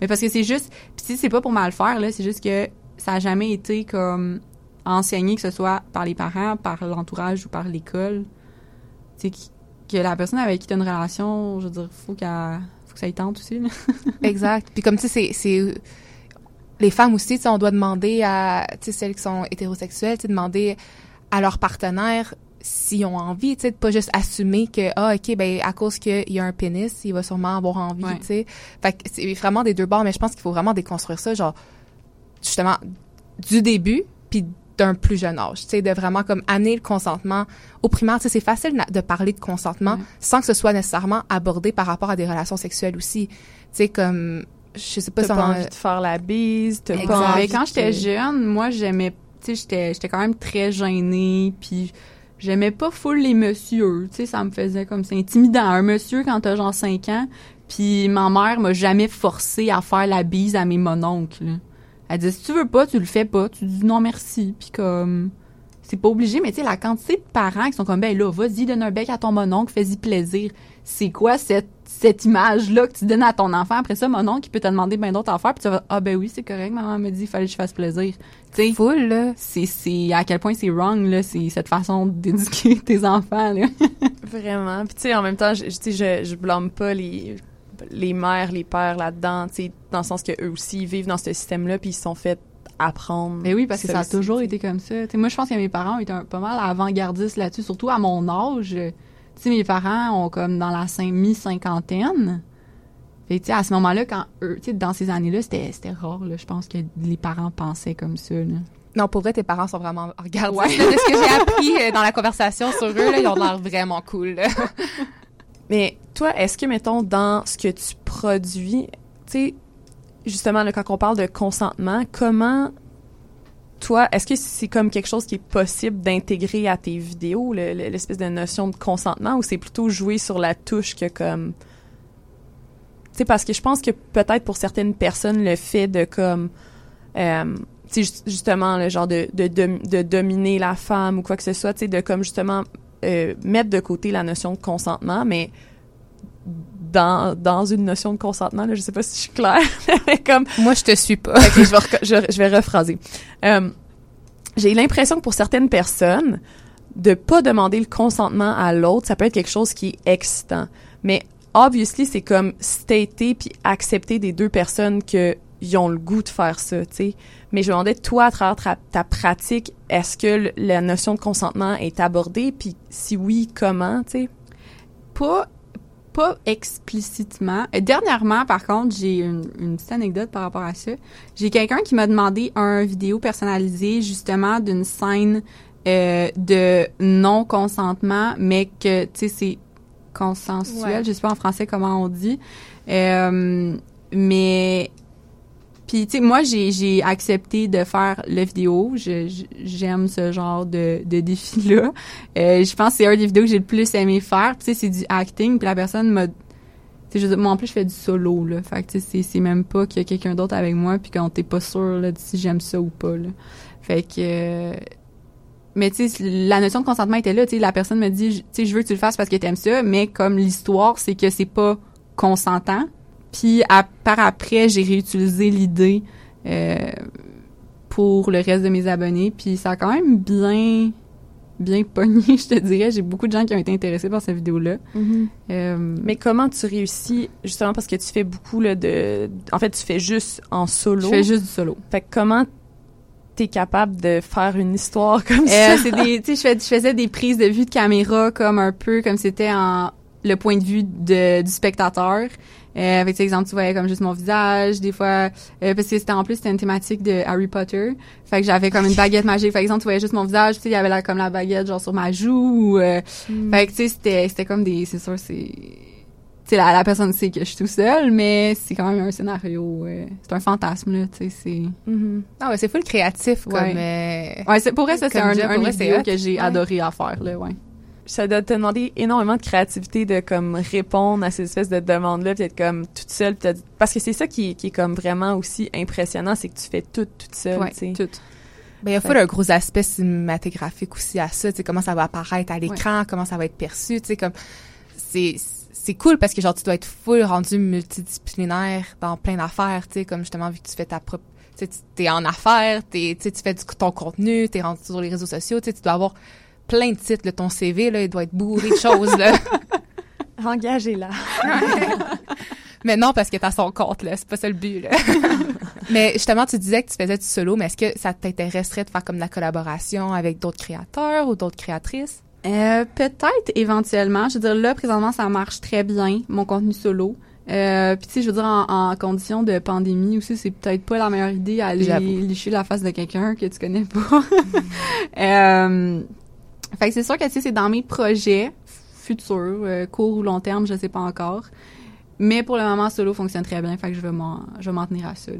mais parce que c'est juste puis c'est pas pour mal faire là c'est juste que ça a jamais été comme enseigné que ce soit par les parents, par l'entourage ou par l'école. Tu que la personne avec qui tu as une relation, je veux dire, faut qu'elle faut que ça y tente aussi. exact. Puis comme tu sais c'est les femmes aussi, tu on doit demander à tu sais celles qui sont hétérosexuelles, tu demander à leur partenaire s'ils ont envie, tu sais, de pas juste assumer que ah ok ben à cause qu'il y a un pénis, il va sûrement avoir envie, tu sais. Fait que c'est vraiment des deux bords, mais je pense qu'il faut vraiment déconstruire ça, genre justement du début, puis d'un plus jeune âge, tu sais, de vraiment comme amener le consentement au primaire. Tu sais, c'est facile de parler de consentement sans que ce soit nécessairement abordé par rapport à des relations sexuelles aussi. Tu sais, comme je sais pas si on a envie de faire la bise, t'as pas envie quand j'étais jeune, moi j'aimais, tu sais, j'étais j'étais quand même très gênée, puis j'aimais pas full les messieurs, tu sais, ça me faisait comme c'est intimidant un monsieur quand t'as genre 5 ans, puis ma mère m'a jamais forcé à faire la bise à mes mononcles. Elle dit si tu veux pas, tu le fais pas, tu dis non merci, puis comme c'est pas obligé, mais tu sais la quantité de parents qui sont comme ben là, vas-y donne un bec à ton mononcle, fais-y plaisir. C'est quoi cette cette image-là que tu donnes à ton enfant? Après ça, mon oncle, il peut te demander bien d'autres affaires, puis tu vas, ah ben oui, c'est correct, maman me dit, il fallait que je fasse plaisir. C'est full, là. C'est, c'est, à quel point c'est wrong, là, c'est cette façon d'éduquer tes enfants, là. Vraiment. Puis tu sais, en même temps, je, je, je blâme pas les, les mères, les pères là-dedans, tu sais, dans le sens que eux aussi, ils vivent dans ce système-là, puis ils se sont fait apprendre. Mais oui, parce que ça a toujours été comme ça. moi, je pense que mes parents étaient un, pas mal avant-gardistes là-dessus, surtout à mon âge tu sais, mes parents ont comme dans la mi-cinquantaine. Fait tu sais, à ce moment-là, quand eux, tu sais, dans ces années-là, c'était, c'était rare, là. Je pense que les parents pensaient comme ça, là. Non, pour vrai, tes parents sont vraiment regarde ouais. de ce que j'ai appris euh, dans la conversation sur eux, là, ils ont l'air vraiment cool. Mais toi, est-ce que, mettons, dans ce que tu produis, tu sais, justement, là, quand on parle de consentement, comment toi, est-ce que c'est comme quelque chose qui est possible d'intégrer à tes vidéos, l'espèce de notion de consentement, ou c'est plutôt jouer sur la touche que comme... Tu sais, parce que je pense que peut-être pour certaines personnes, le fait de comme... Euh, tu sais, justement, le genre de, de, de, dominer la femme ou quoi que ce soit, tu sais, de comme justement euh, mettre de côté la notion de consentement, mais dans, dans une notion de consentement. Là, je sais pas si je suis claire, mais comme... Moi, je te suis pas. je, vais je, vais rephraser. Euh, j'ai l'impression que pour certaines personnes, de pas demander le consentement à l'autre, ça peut être quelque chose qui est excitant. Mais obviously, c'est comme stater puis accepter des deux personnes que ils ont le goût de faire ça, tu sais. Mais je me demandais, toi, à travers ta, ta pratique, est-ce que la notion de consentement est abordée? Puis si oui, comment, tu sais? Pas pas explicitement. Euh, dernièrement, par contre, j'ai une, petite anecdote par rapport à ça. J'ai quelqu'un qui m'a demandé un vidéo personnalisé justement d'une scène euh, de non consentement, mais que tu sais c'est consensuel. Je sais pas en français comment on dit. Euh, mais puis, tu sais, moi, j'ai accepté de faire la vidéo. J'aime ce genre de, de défi-là. Euh, je pense que c'est un des vidéos que j'ai le plus aimé faire. Tu sais, c'est du acting. Puis la personne m'a... Tu sais, moi, en plus, je fais du solo, là. Fait que, tu sais, c'est même pas qu'il y a quelqu'un d'autre avec moi puis qu'on t'es pas sûr, là, si j'aime ça ou pas, là. Fait que... Euh, mais tu sais, la notion de consentement était là. Tu sais, la personne me dit, tu sais, je veux que tu le fasses parce que t'aimes ça, mais comme l'histoire, c'est que c'est pas consentant puis à, par après, j'ai réutilisé l'idée euh, pour le reste de mes abonnés. Puis ça a quand même bien bien pogné, je te dirais. J'ai beaucoup de gens qui ont été intéressés par cette vidéo-là. Mm-hmm. Euh, Mais comment tu réussis, justement parce que tu fais beaucoup là, de... En fait, tu fais juste en solo? Je fais juste du solo. Fait que comment t'es capable de faire une histoire comme euh, ça? C'est des, tu sais, je, faisais des prises de vue de caméra comme un peu comme c'était en le point de vue de, du spectateur. Euh, avec exemple, tu voyais comme juste mon visage, des fois, euh, parce que c'était en plus c'était une thématique de Harry Potter. Fait que j'avais comme une baguette magique. Par exemple, tu voyais juste mon visage, tu sais, il y avait là comme la baguette genre sur ma joue. euh, hmm. Fait que tu sais, c'était c'était comme des, c'est sûr, c'est, tu sais, la, la, personne sait que je suis tout seul, mais c'est quand même un scénario, euh, c'est un fantasme là, tu sais, c'est. Mm-hmm. Ah ouais, c'est full créatif comme. Ouais, ouais c'est pour vrai ça c'est un, un, vidéo que j'ai adoré à faire là, ouais ça doit te demander énormément de créativité de comme répondre à ces espèces de demandes-là, puis être comme toute seule, parce que c'est ça qui, qui, est comme vraiment aussi impressionnant, c'est que tu fais tout toute seule, ouais, tu tout. Ben, il y a un gros aspect cinématographique aussi à ça, tu comment ça va apparaître à l'écran, comment ça va être perçu, tu sais, comme, c'est, c'est cool parce que genre, tu dois être full rendu multidisciplinaire dans plein d'affaires, tu sais, comme justement, vu que tu fais ta propre, tu t'es en affaires, t'es, tu fais du, ton contenu, t'es rendu sur les réseaux sociaux, tu tu dois avoir plein de titres. Là, ton CV, là, il doit être bourré de choses. Là. Engagez-la. mais non, parce que t'as son compte, là. C'est pas ça le but, là. mais justement, tu disais que tu faisais du solo, mais est-ce que ça t'intéresserait de faire comme de la collaboration avec d'autres créateurs ou d'autres créatrices? Euh, peut-être éventuellement. Je veux dire, là, présentement, ça marche très bien, mon contenu solo. Euh, puis tu sais, je veux dire, en, en condition de pandémie aussi, c'est peut-être pas la meilleure idée aller licher la face de quelqu'un que tu connais pas. euh, fait que c'est sûr que tu sais, c'est dans mes projets futurs, euh, court ou long terme, je sais pas encore. Mais pour le moment, solo fonctionne très bien, fait que je vais m'en, je vais m'en tenir à ça. Là.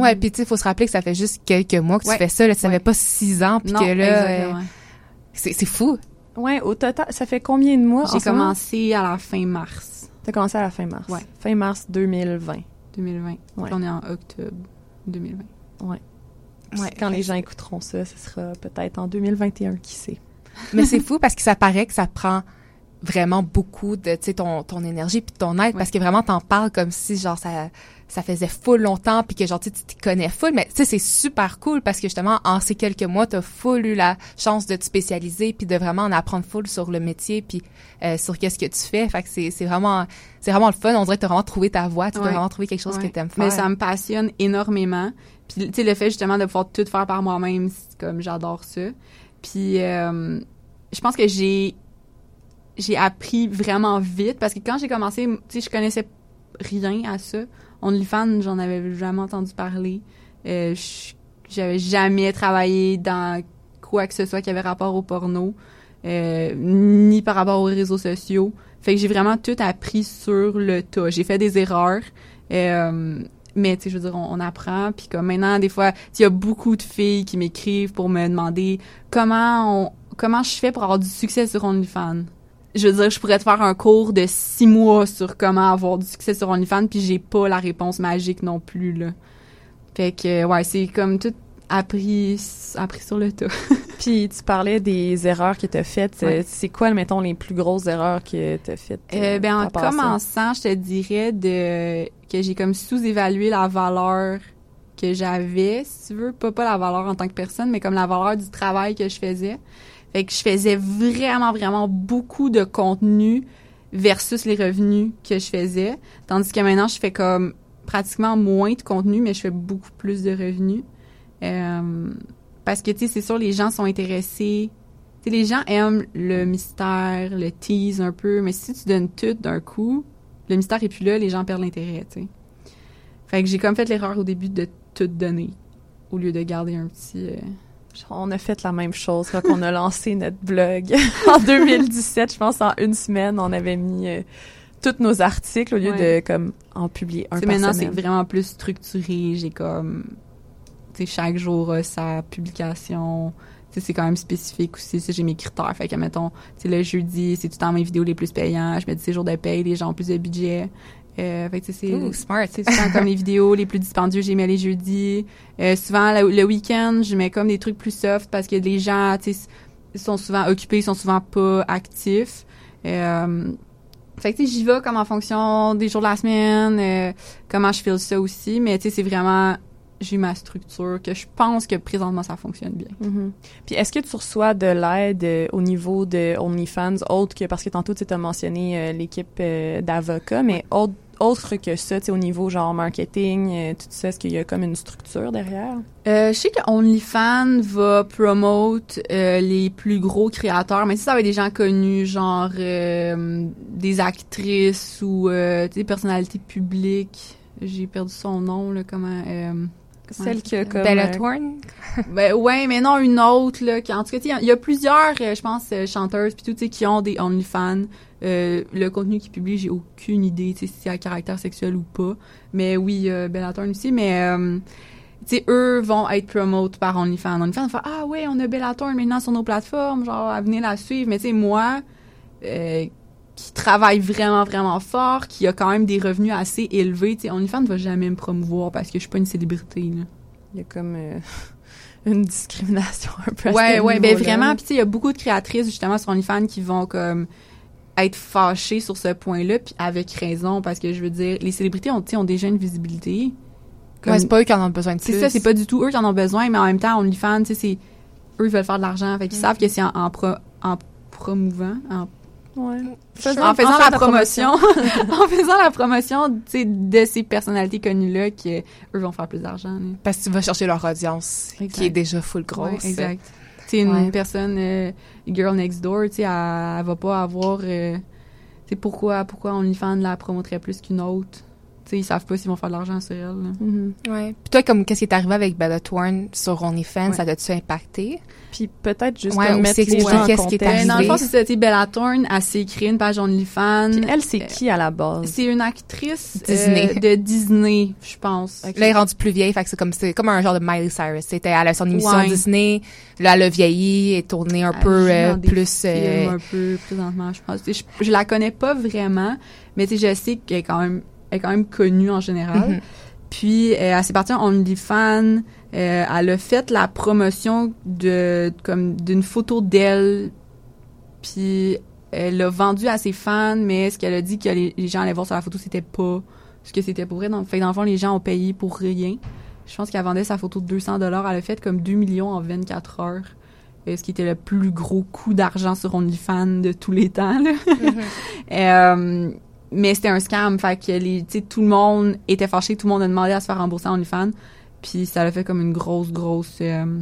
Ouais, puis tu sais, faut se rappeler que ça fait juste quelques mois que tu fais ça, là, ça fait pas six ans, puis que là, euh, c'est, c'est fou. Ouais, au total, ça fait combien de mois J'ai commencé à la fin mars. T'as commencé à la fin mars. Ouais. Fin mars 2020. 2020. Ouais. on est en octobre 2020. Ouais. ouais. Quand les gens écouteront ça, ce sera peut-être en 2021, qui sait. Mais c'est fou parce que ça paraît que ça prend vraiment beaucoup de, tu sais, ton, ton énergie puis ton aide parce que vraiment t'en parles comme si genre ça ça faisait full longtemps puis que genre tu te connais full. Mais tu sais c'est super cool parce que justement en ces quelques mois t'as full eu la chance de te spécialiser puis de vraiment en apprendre full sur le métier puis euh, sur qu'est-ce que tu fais. Fait que c'est c'est vraiment c'est vraiment le fun. On dirait que t'as vraiment trouvé ta voie tu as vraiment trouvé quelque chose que t'aimes faire. mais ça me passionne énormément. Puis tu sais le fait justement de pouvoir tout faire par moi-même comme j'adore ça puis euh, je pense que j'ai j'ai appris vraiment vite parce que quand j'ai commencé tu sais je connaissais rien à ça OnlyFans, j'en avais jamais entendu parler. Euh, j'avais jamais travaillé dans quoi que ce soit qui avait rapport au porno, euh, ni par rapport aux réseaux sociaux. Fait que j'ai vraiment tout appris sur le tas. J'ai fait des erreurs. Euh, mais tu sais je veux dire on, apprend puis comme maintenant des fois il y a beaucoup de filles qui m'écrivent pour me demander comment on comment je fais pour avoir du succès sur OnlyFans je veux dire, je pourrais te faire un cours de six mois sur comment avoir du succès sur OnlyFans, puis j'ai pas la réponse magique non plus, là. Fait que, ouais, c'est comme tout appris, appris sur le tas. puis tu parlais des erreurs que tu as faites. C'est quoi, mettons, les plus grosses erreurs que tu as faites? Euh, ben, en commençant, je te dirais de que j'ai comme sous-évalué la valeur que j'avais, si tu veux. Pas, pas la valeur en tant que personne, mais comme la valeur du travail que je faisais. Fait que je faisais vraiment, vraiment beaucoup de contenu versus les revenus que je faisais. Tandis que maintenant, je fais comme pratiquement moins de contenu, mais je fais beaucoup plus de revenus. Euh, parce que, tu sais, c'est sûr, les gens sont intéressés. Tu sais, les gens aiment le mystère, le tease un peu, mais si tu donnes tout d'un coup, le mystère est plus là, les gens perdent l'intérêt, tu sais. Fait que j'ai comme fait l'erreur au début de tout donner, au lieu de garder un petit... Euh, on a fait la même chose quand on a lancé notre blog en 2017. Je pense en une semaine, on avait mis euh, tous nos articles au lieu de comme en publier un par maintenant, c'est vraiment plus structuré. J'ai comme, chaque jour euh, sa publication. C'est quand même spécifique aussi. J'ai mes critères. Fait que, mettons, le jeudi, c'est tout le temps mes vidéos les plus payantes. Je me dis, c'est jour de paye, les gens ont plus de budget. Euh, fait que c'est smart. C'est souvent comme les vidéos les plus dispendieuses, j'ai mis les jeudis. Euh, souvent le, week-end, je mets comme des trucs plus soft parce que les gens, tu sont souvent occupés, ils sont souvent pas actifs. Euh, fait que j'y vais comme en fonction des jours de la semaine, euh, comment je file ça aussi, mais tu sais, c'est vraiment j'ai ma structure que je pense que présentement ça fonctionne bien. Mm-hmm. Puis est-ce que tu reçois de l'aide euh, au niveau de OnlyFans autre que parce que tantôt tu as mentionné euh, l'équipe d'avocats mais autre autre que ça, tu sais, au niveau genre marketing, euh, tout ça, est-ce qu'il y a comme une structure derrière? Euh, je sais que OnlyFans va promote euh, les plus gros créateurs, mais si ça va être des gens connus, genre euh, des actrices ou des personnalités publiques, j'ai perdu son nom, là, comment... Celle qui a comme... Bella Thorne? ben, ouais, mais non, une autre, là, qui, en tout cas, il y, a plusieurs, je pense, chanteuses, puis tout, tu sais, qui ont des OnlyFans. Euh, le contenu qu'ils publient, j'ai aucune idée si c'est à caractère sexuel ou pas. Mais oui, euh, Bellator aussi. Mais euh, tu sais, eux vont être promote par OnlyFans. OnlyFans va ah ouais, on a Bellator maintenant sur nos plateformes, genre venez la suivre. Mais tu sais, moi, euh, qui travaille vraiment vraiment fort, qui a quand même des revenus assez élevés, tu sais, OnlyFans ne va jamais me promouvoir parce que je suis pas une célébrité. Là. Il y a comme une discrimination un peu. Ouais, ouais, ben vraiment. Puis tu sais, il y a beaucoup de créatrices justement sur OnlyFans qui vont comme être fâché sur ce point-là, puis avec raison, parce que je veux dire, les célébrités ont, ont déjà une visibilité. Comme... c'est pas eux qui en ont besoin de plus. C'est ça, c'est pas du tout eux qui en ont besoin, mais en même temps, OnlyFans, tu sais, c'est eux ils veulent faire de l'argent, fait qu'ils savent que c'est en, en, en promouvant, en Ouais. en faisant la promotion, en faisant la promotion, de ces personnalités connues-là qui, eux, vont faire plus d'argent. Parce que tu vas chercher leur audience, qui est déjà full grosse. exact. Tu une personne, euh, girl next door, tu sais, elle, elle, va pas avoir... Euh, tu sais, pourquoi, pourquoi OnlyFans la promoterait plus qu'une autre? Sais, ils savent pas s'ils vont faire de l'argent sur elle. Mm-hmm. Ouais. Puis toi, comme qu'est-ce qui est arrivé avec Bella Thorne sur OnlyFans, ça t'a-tu impacté? Puis peut-être juste ouais, mettre les gens qu'est-ce qui est arrivé. Dans le fond, c'est ça. Bella Thorne, elle s'est créée une page OnlyFans. Puis elle, c'est qui à la base? C'est une actrice Disney. Euh, de Disney, je pense. Là, elle est rendue plus vieille, fait que c'est comme, c'est comme un genre de Miley Cyrus. C'était, elle a son émission Disney. Là, elle a vieilli et tourné un peu euh, plus... Euh... un peu présentement, je pense. Je, je, la connais pas vraiment, mais tu sais, je sais qu'elle est quand même est quand même connue en général. Mhm. Puis euh, elle s'est partie en OnlyFans. Euh, elle a fait la promotion de comme d'une photo d'elle. Puis elle l'a vendue à ses fans, mais ce qu'elle a dit que les, gens allaient voir sur la photo, c'était pas ce que c'était pour vrai. Donc, fait dans le fond, les gens ont payé pour rien. Je pense qu'elle vendait sa photo de 200 dollars. Elle a fait comme 2 millions en 24 heures. Euh, ce qui était le plus gros coup d'argent sur OnlyFans de tous les temps. Là. Mhm. mais c'était un scam fait que les tout le monde était fâché tout le monde a demandé à se faire rembourser en OnlyFans. Puis ça a fait comme une grosse grosse euh,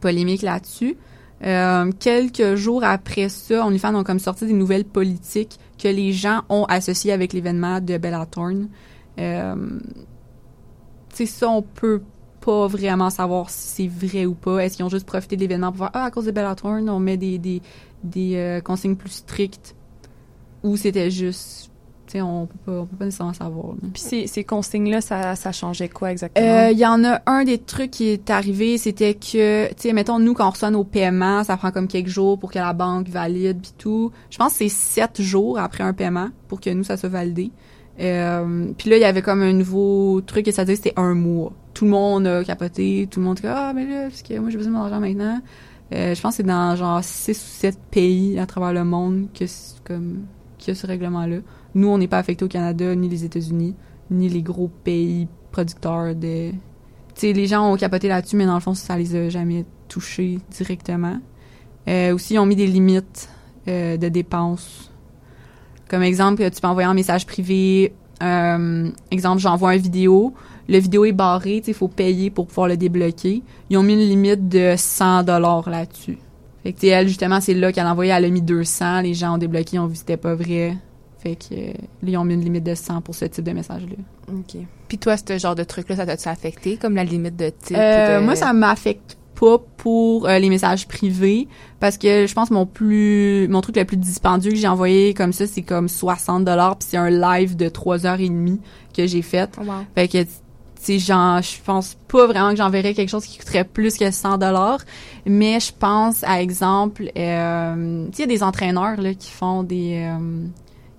polémique là-dessus. Euh, quelques jours après ça OnlyFans ont comme sorti des nouvelles politiques que les gens ont associées avec l'événement de Bella Thorne. Euh, tu sais ça on peut pas vraiment savoir si c'est vrai ou pas. Est-ce qu'ils ont juste profité de l'événement pour voir ah à cause de Bella Thorne on met des des, des euh, consignes plus strictes ou c'était juste on peut on peut pas nécessairement savoir. Puis ces, ces consignes-là, ça, ça changeait quoi exactement? Euh, il y en a un des trucs qui est arrivé, c'était que, tu sais, mettons, nous, quand on reçoit nos paiements, ça prend comme quelques jours pour que la banque valide puis tout. Je pense que c'est sept jours après un paiement pour que nous, ça soit validé. Euh, puis là, il y avait comme un nouveau truc et ça disait c'était un mois. Tout le monde a capoté, tout le monde dit ah mais là parce que moi j'ai besoin de mon argent maintenant. Euh, je pense que c'est dans genre six ou sept pays à travers le monde que comme qu'il y a ce règlement là. Nous, on n'est pas affecté au Canada, ni les États-Unis, ni les gros pays producteurs de... Tu sais, les gens ont capoté là-dessus, mais dans le fond, ça les a jamais touchés directement. Euh, aussi, ils ont mis des limites euh, de dépenses. Comme exemple, tu peux envoyer un message privé. Euh, exemple, j'envoie une vidéo. Le vidéo est barré, il faut payer pour pouvoir le débloquer. Ils ont mis une limite de 100 dollars là-dessus. Fait que, elle, justement, c'est là qu'elle a envoyé, elle a mis 200. Les gens ont débloqué, ont vu que c'était pas vrai. Fait que euh, ils ont mis une limite de 100 pour ce type de message-là. OK. Puis toi, ce genre de truc-là, ça t'a-tu affecté, comme la limite de type? Euh, moi, ça m'affecte pas pour euh, les messages privés parce que je pense mon plus mon truc le plus dispendieux que j'ai envoyé comme ça c'est comme 60 dollars puis c'est un live de 3 heures et demie que j'ai fait. Oh, fait que genre je pense pas vraiment que j'enverrais quelque chose qui coûterait plus que 100 dollars mais je pense à exemple euh, il y a des entraîneurs là qui font des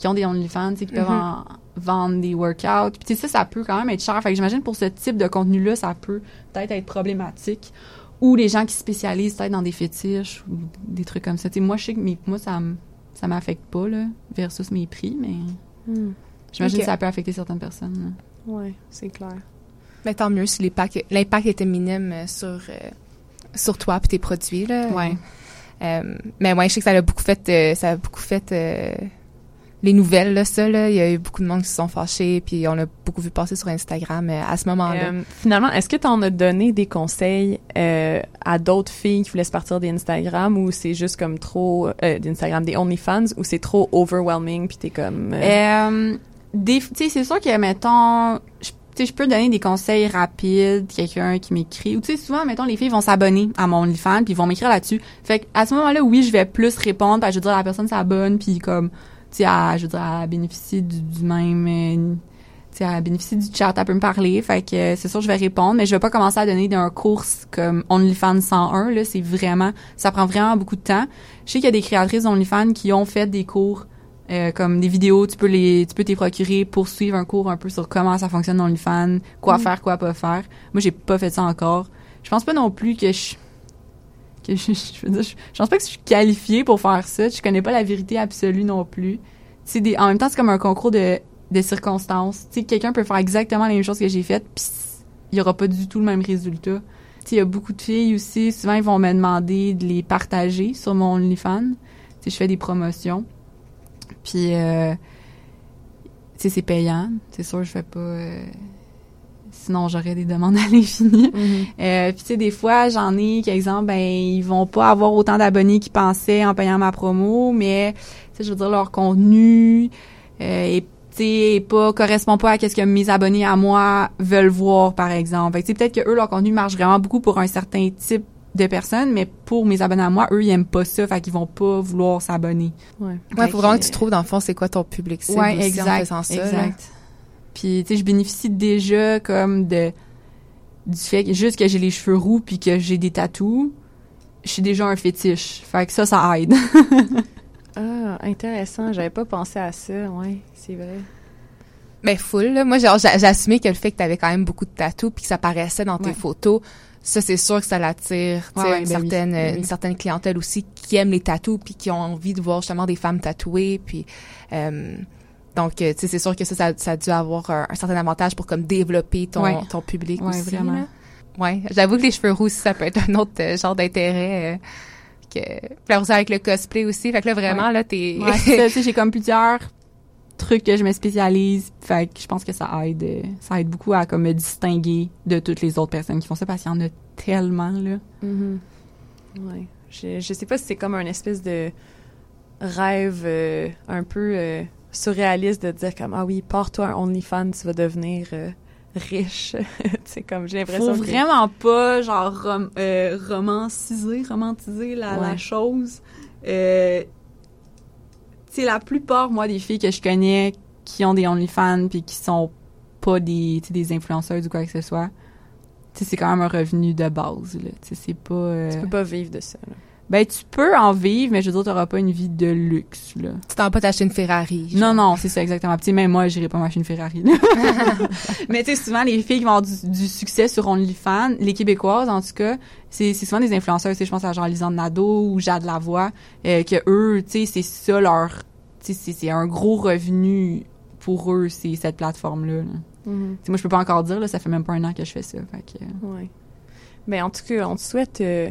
qui ont des OnlyFans, qui peuvent mm-hmm. vendre des workouts. Puis ça, ça peut quand même être cher. Fait que j'imagine pour ce type de contenu-là, ça peut peut-être être problématique. Ou les gens qui spécialisent peut-être dans des fétiches ou des trucs comme ça. moi, je sais que moi, ça ça m'affecte pas, là, versus mes prix, mais mm. j'imagine que ça peut affecter certaines personnes. Oui, c'est clair. Mais tant mieux si l'impact était minime euh, sur, euh, sur toi et tes produits, là. Ouais. Euh, mais moi, je sais que ça a beaucoup fait, ça a beaucoup fait les nouvelles, là, ça, là, il y a eu beaucoup de monde qui se sont fâchés, puis on l'a beaucoup vu passer sur Instagram euh, à ce moment-là. Euh, finalement, est-ce que tu en as donné des conseils euh, à d'autres filles qui voulaient se partir d'Instagram ou c'est juste comme trop d'Instagram, des OnlyFans, ou c'est trop overwhelming, puis t'es comme... des, tu sais, c'est sûr que, mettons, je je peux donner des conseils rapides, quelqu'un qui m'écrit. Ou tu sais, souvent, mettons, les filles vont s'abonner à mon OnlyFans, puis ils vont m'écrire là-dessus. Fait à ce moment-là, oui, je vais plus répondre, parce je veux dire, la personne s'abonne, puis comme tu sais, je veux dire, elle bénéficie du, du même, euh, tu sais, elle bénéficie du chat, elle peut me parler, fait que euh, c'est sûr je vais répondre, mais je vais pas commencer à donner d'un cours comme OnlyFans 101, là, c'est vraiment, ça prend vraiment beaucoup de temps. Je sais qu'il y a des créatrices OnlyFans qui ont fait des cours euh, comme des vidéos, tu peux les, tu peux t'y procurer pour suivre un cours un peu sur comment ça fonctionne OnlyFans, quoi mm. faire, quoi pas faire. Moi, j'ai pas fait ça encore. Je pense pas non plus que je je, pense pas que je suis qualifiée pour faire ça. Je connais pas la vérité absolue non plus. C'est des, en même temps, c'est comme un concours de, de circonstances. Tu sais, quelqu'un peut faire exactement la même chose que j'ai faite, puis il y aura pas du tout le même résultat. Tu il y a beaucoup de filles aussi, souvent ils vont me demander de les partager sur mon OnlyFans. Tu je fais des promotions. Puis, euh, tu sais, c'est payant. C'est sûr, je fais pas... Euh, sinon j'aurais des demandes à l'infini. Mhm. Euh, puis tu sais, des fois, j'en ai qui, exemple, ben ils vont pas avoir autant d'abonnés qu'ils pensaient en payant ma promo, mais tu sais, je veux dire leur contenu euh, est tu sais, pas correspond pas à ce que mes abonnés à moi veulent voir, par exemple. Fait que tu sais, peut-être que eux leur contenu marche vraiment beaucoup pour un certain type de personnes, mais pour mes abonnés à moi, eux, ils aiment pas ça, fait qu'ils vont pas vouloir s'abonner. Ouais. Ouais, faut vraiment que- tu trouves dans le fond c'est quoi ton public cible Ouais, aussi en exact, faisant ça. là? Puis tu sais, je bénéficie déjà comme de du fait que juste que j'ai les cheveux roux puis que j'ai des tatous, je suis déjà un fétiche. Fait que ça, ça aide. Ah, intéressant. J'avais pas pensé à ça. Ouais, c'est vrai. Ben full là. Moi genre j'a- j'ai assumé que le fait que tu avais quand même beaucoup de tatous puis que ça paraissait dans tes Ouais. photos, ça c'est sûr que ça l'attire, tu sais, Ouais, ouais, une ben certaine ben oui. une certaine clientèle aussi qui aime les tatous puis qui ont envie de voir justement des femmes tatouées puis euh, donc euh, tu sais c'est sûr que ça, ça ça a dû avoir un, un certain avantage pour comme développer ton Ouais. ton public Ouais, aussi. vraiment. là. Ouais, j'avoue que les cheveux roux ça peut être un autre euh, genre d'intérêt euh, que faire ça avec le cosplay aussi. Fait que là vraiment là t'es Ouais, tu sais, j'ai comme plusieurs trucs que je me spécialise. Fait que je pense que ça aide, euh, ça aide beaucoup à comme me distinguer de toutes les autres personnes qui font ça parce qu'il y en a tellement là. Mhm. Ouais. Je, je sais pas si c'est comme un espèce de rêve euh, un peu euh, surréaliste de dire comme ah oui, pars-toi un OnlyFans, tu vas devenir euh, riche. c'est comme j'ai l'impression Faut que vraiment pas genre rom euh, romanciser, romantiser la, chose. Euh, tu sais, la plupart moi des filles que je connais qui ont des OnlyFans puis qui sont pas des des influenceuses ou quoi que ce soit. Tu sais, c'est quand même un revenu de base là. Tu sais, c'est pas tu peux pas vivre de ça. là. Ben tu peux en vivre mais je veux dire t'auras pas une vie de luxe là. tu t'en pas t'acheter une Ferrari. Non, non, c'est ça, exactement. Tu sais, même moi, j'irais pas m'acheter une Ferrari. là. Mais tu sais, souvent, les filles qui vont avoir du, du succès sur OnlyFans, les Québécoises, en tout cas, c'est c'est souvent des influenceurs. Tu je pense à genre Lisande Nadeau ou Jade Lavoie, euh, que eux, tu sais, c'est ça leur... Tu sais, c'est- un gros revenu pour eux, c'est cette plateforme-là. là. Sais, moi, je peux pas encore dire, là, ça fait même pas un an que je fais ça. Fait que... Ouais. Mais en tout cas, on te souhaite euh,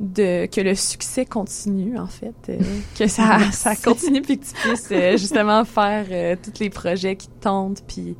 de que le succès continue en fait, euh, que ça ça continue puis que tu puisses euh, justement faire tous les projets qui te tentent puis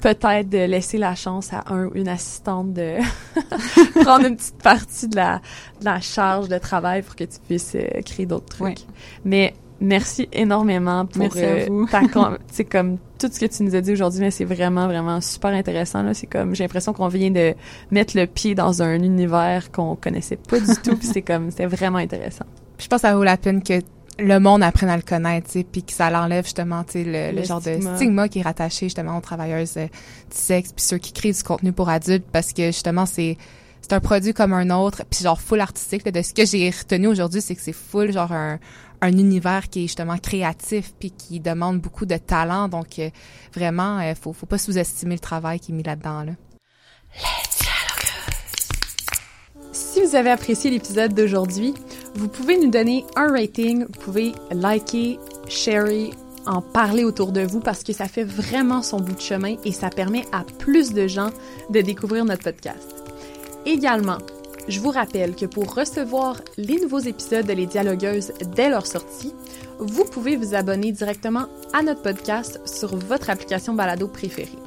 peut-être de laisser la chance à un ou une assistante de prendre une petite partie de la de la charge de travail pour que tu puisses créer d'autres trucs. Ouais. Mais merci énormément pour Merci à euh, vous. ta c'est comme tout ce que tu nous as dit aujourd'hui mais c'est vraiment vraiment super intéressant là, c'est comme j'ai l'impression qu'on vient de mettre le pied dans un univers qu'on connaissait pas du tout puis c'est comme c'était vraiment intéressant. je pense que ça vaut la peine que le monde apprenne à le connaître, tu sais, puis que ça l'enlève justement, tu sais, le, le Le genre stigma. de stigma qui est rattaché justement aux travailleuses euh, du sexe, puis ceux qui créent du contenu pour adultes, parce que justement c'est c'est un produit comme un autre, puis genre full artistique. là. de ce que j'ai retenu aujourd'hui, c'est que c'est full genre un un univers qui est justement créatif puis qui demande beaucoup de talent, donc euh, vraiment, euh, faut faut pas sous-estimer le travail qui est mis là-dedans là. Si vous avez apprécié l'épisode d'aujourd'hui, vous pouvez nous donner un rating, vous pouvez liker, sharer, en parler autour de vous parce que ça fait vraiment son bout de chemin et ça permet à plus de gens de découvrir notre podcast. Également, je vous rappelle que pour recevoir les nouveaux épisodes de Les Dialogueuses dès leur sortie, vous pouvez vous abonner directement à notre podcast sur votre application balado préférée.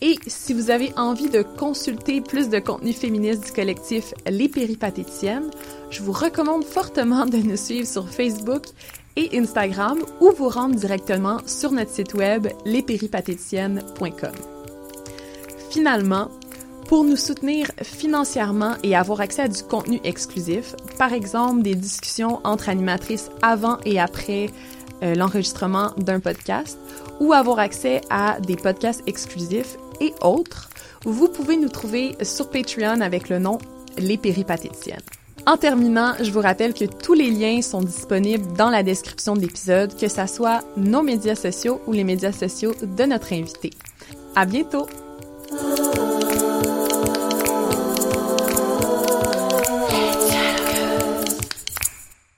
Et si vous avez envie de consulter plus de contenu féministe du collectif Les Péripatéticiennes, je vous recommande fortement de nous suivre sur Facebook et Instagram ou vous rendre directement sur notre site web lespéripatéticiennes.com. Finalement, pour nous soutenir financièrement et avoir accès à du contenu exclusif, par exemple des discussions entre animatrices avant et après euh, l'enregistrement d'un podcast, ou avoir accès à des podcasts exclusifs et autres, vous pouvez nous trouver sur Patreon avec le nom Les Péripatéticiennes. En terminant, je vous rappelle que tous les liens sont disponibles dans la description de l'épisode, que ça soit nos médias sociaux ou les médias sociaux de notre invité. À bientôt!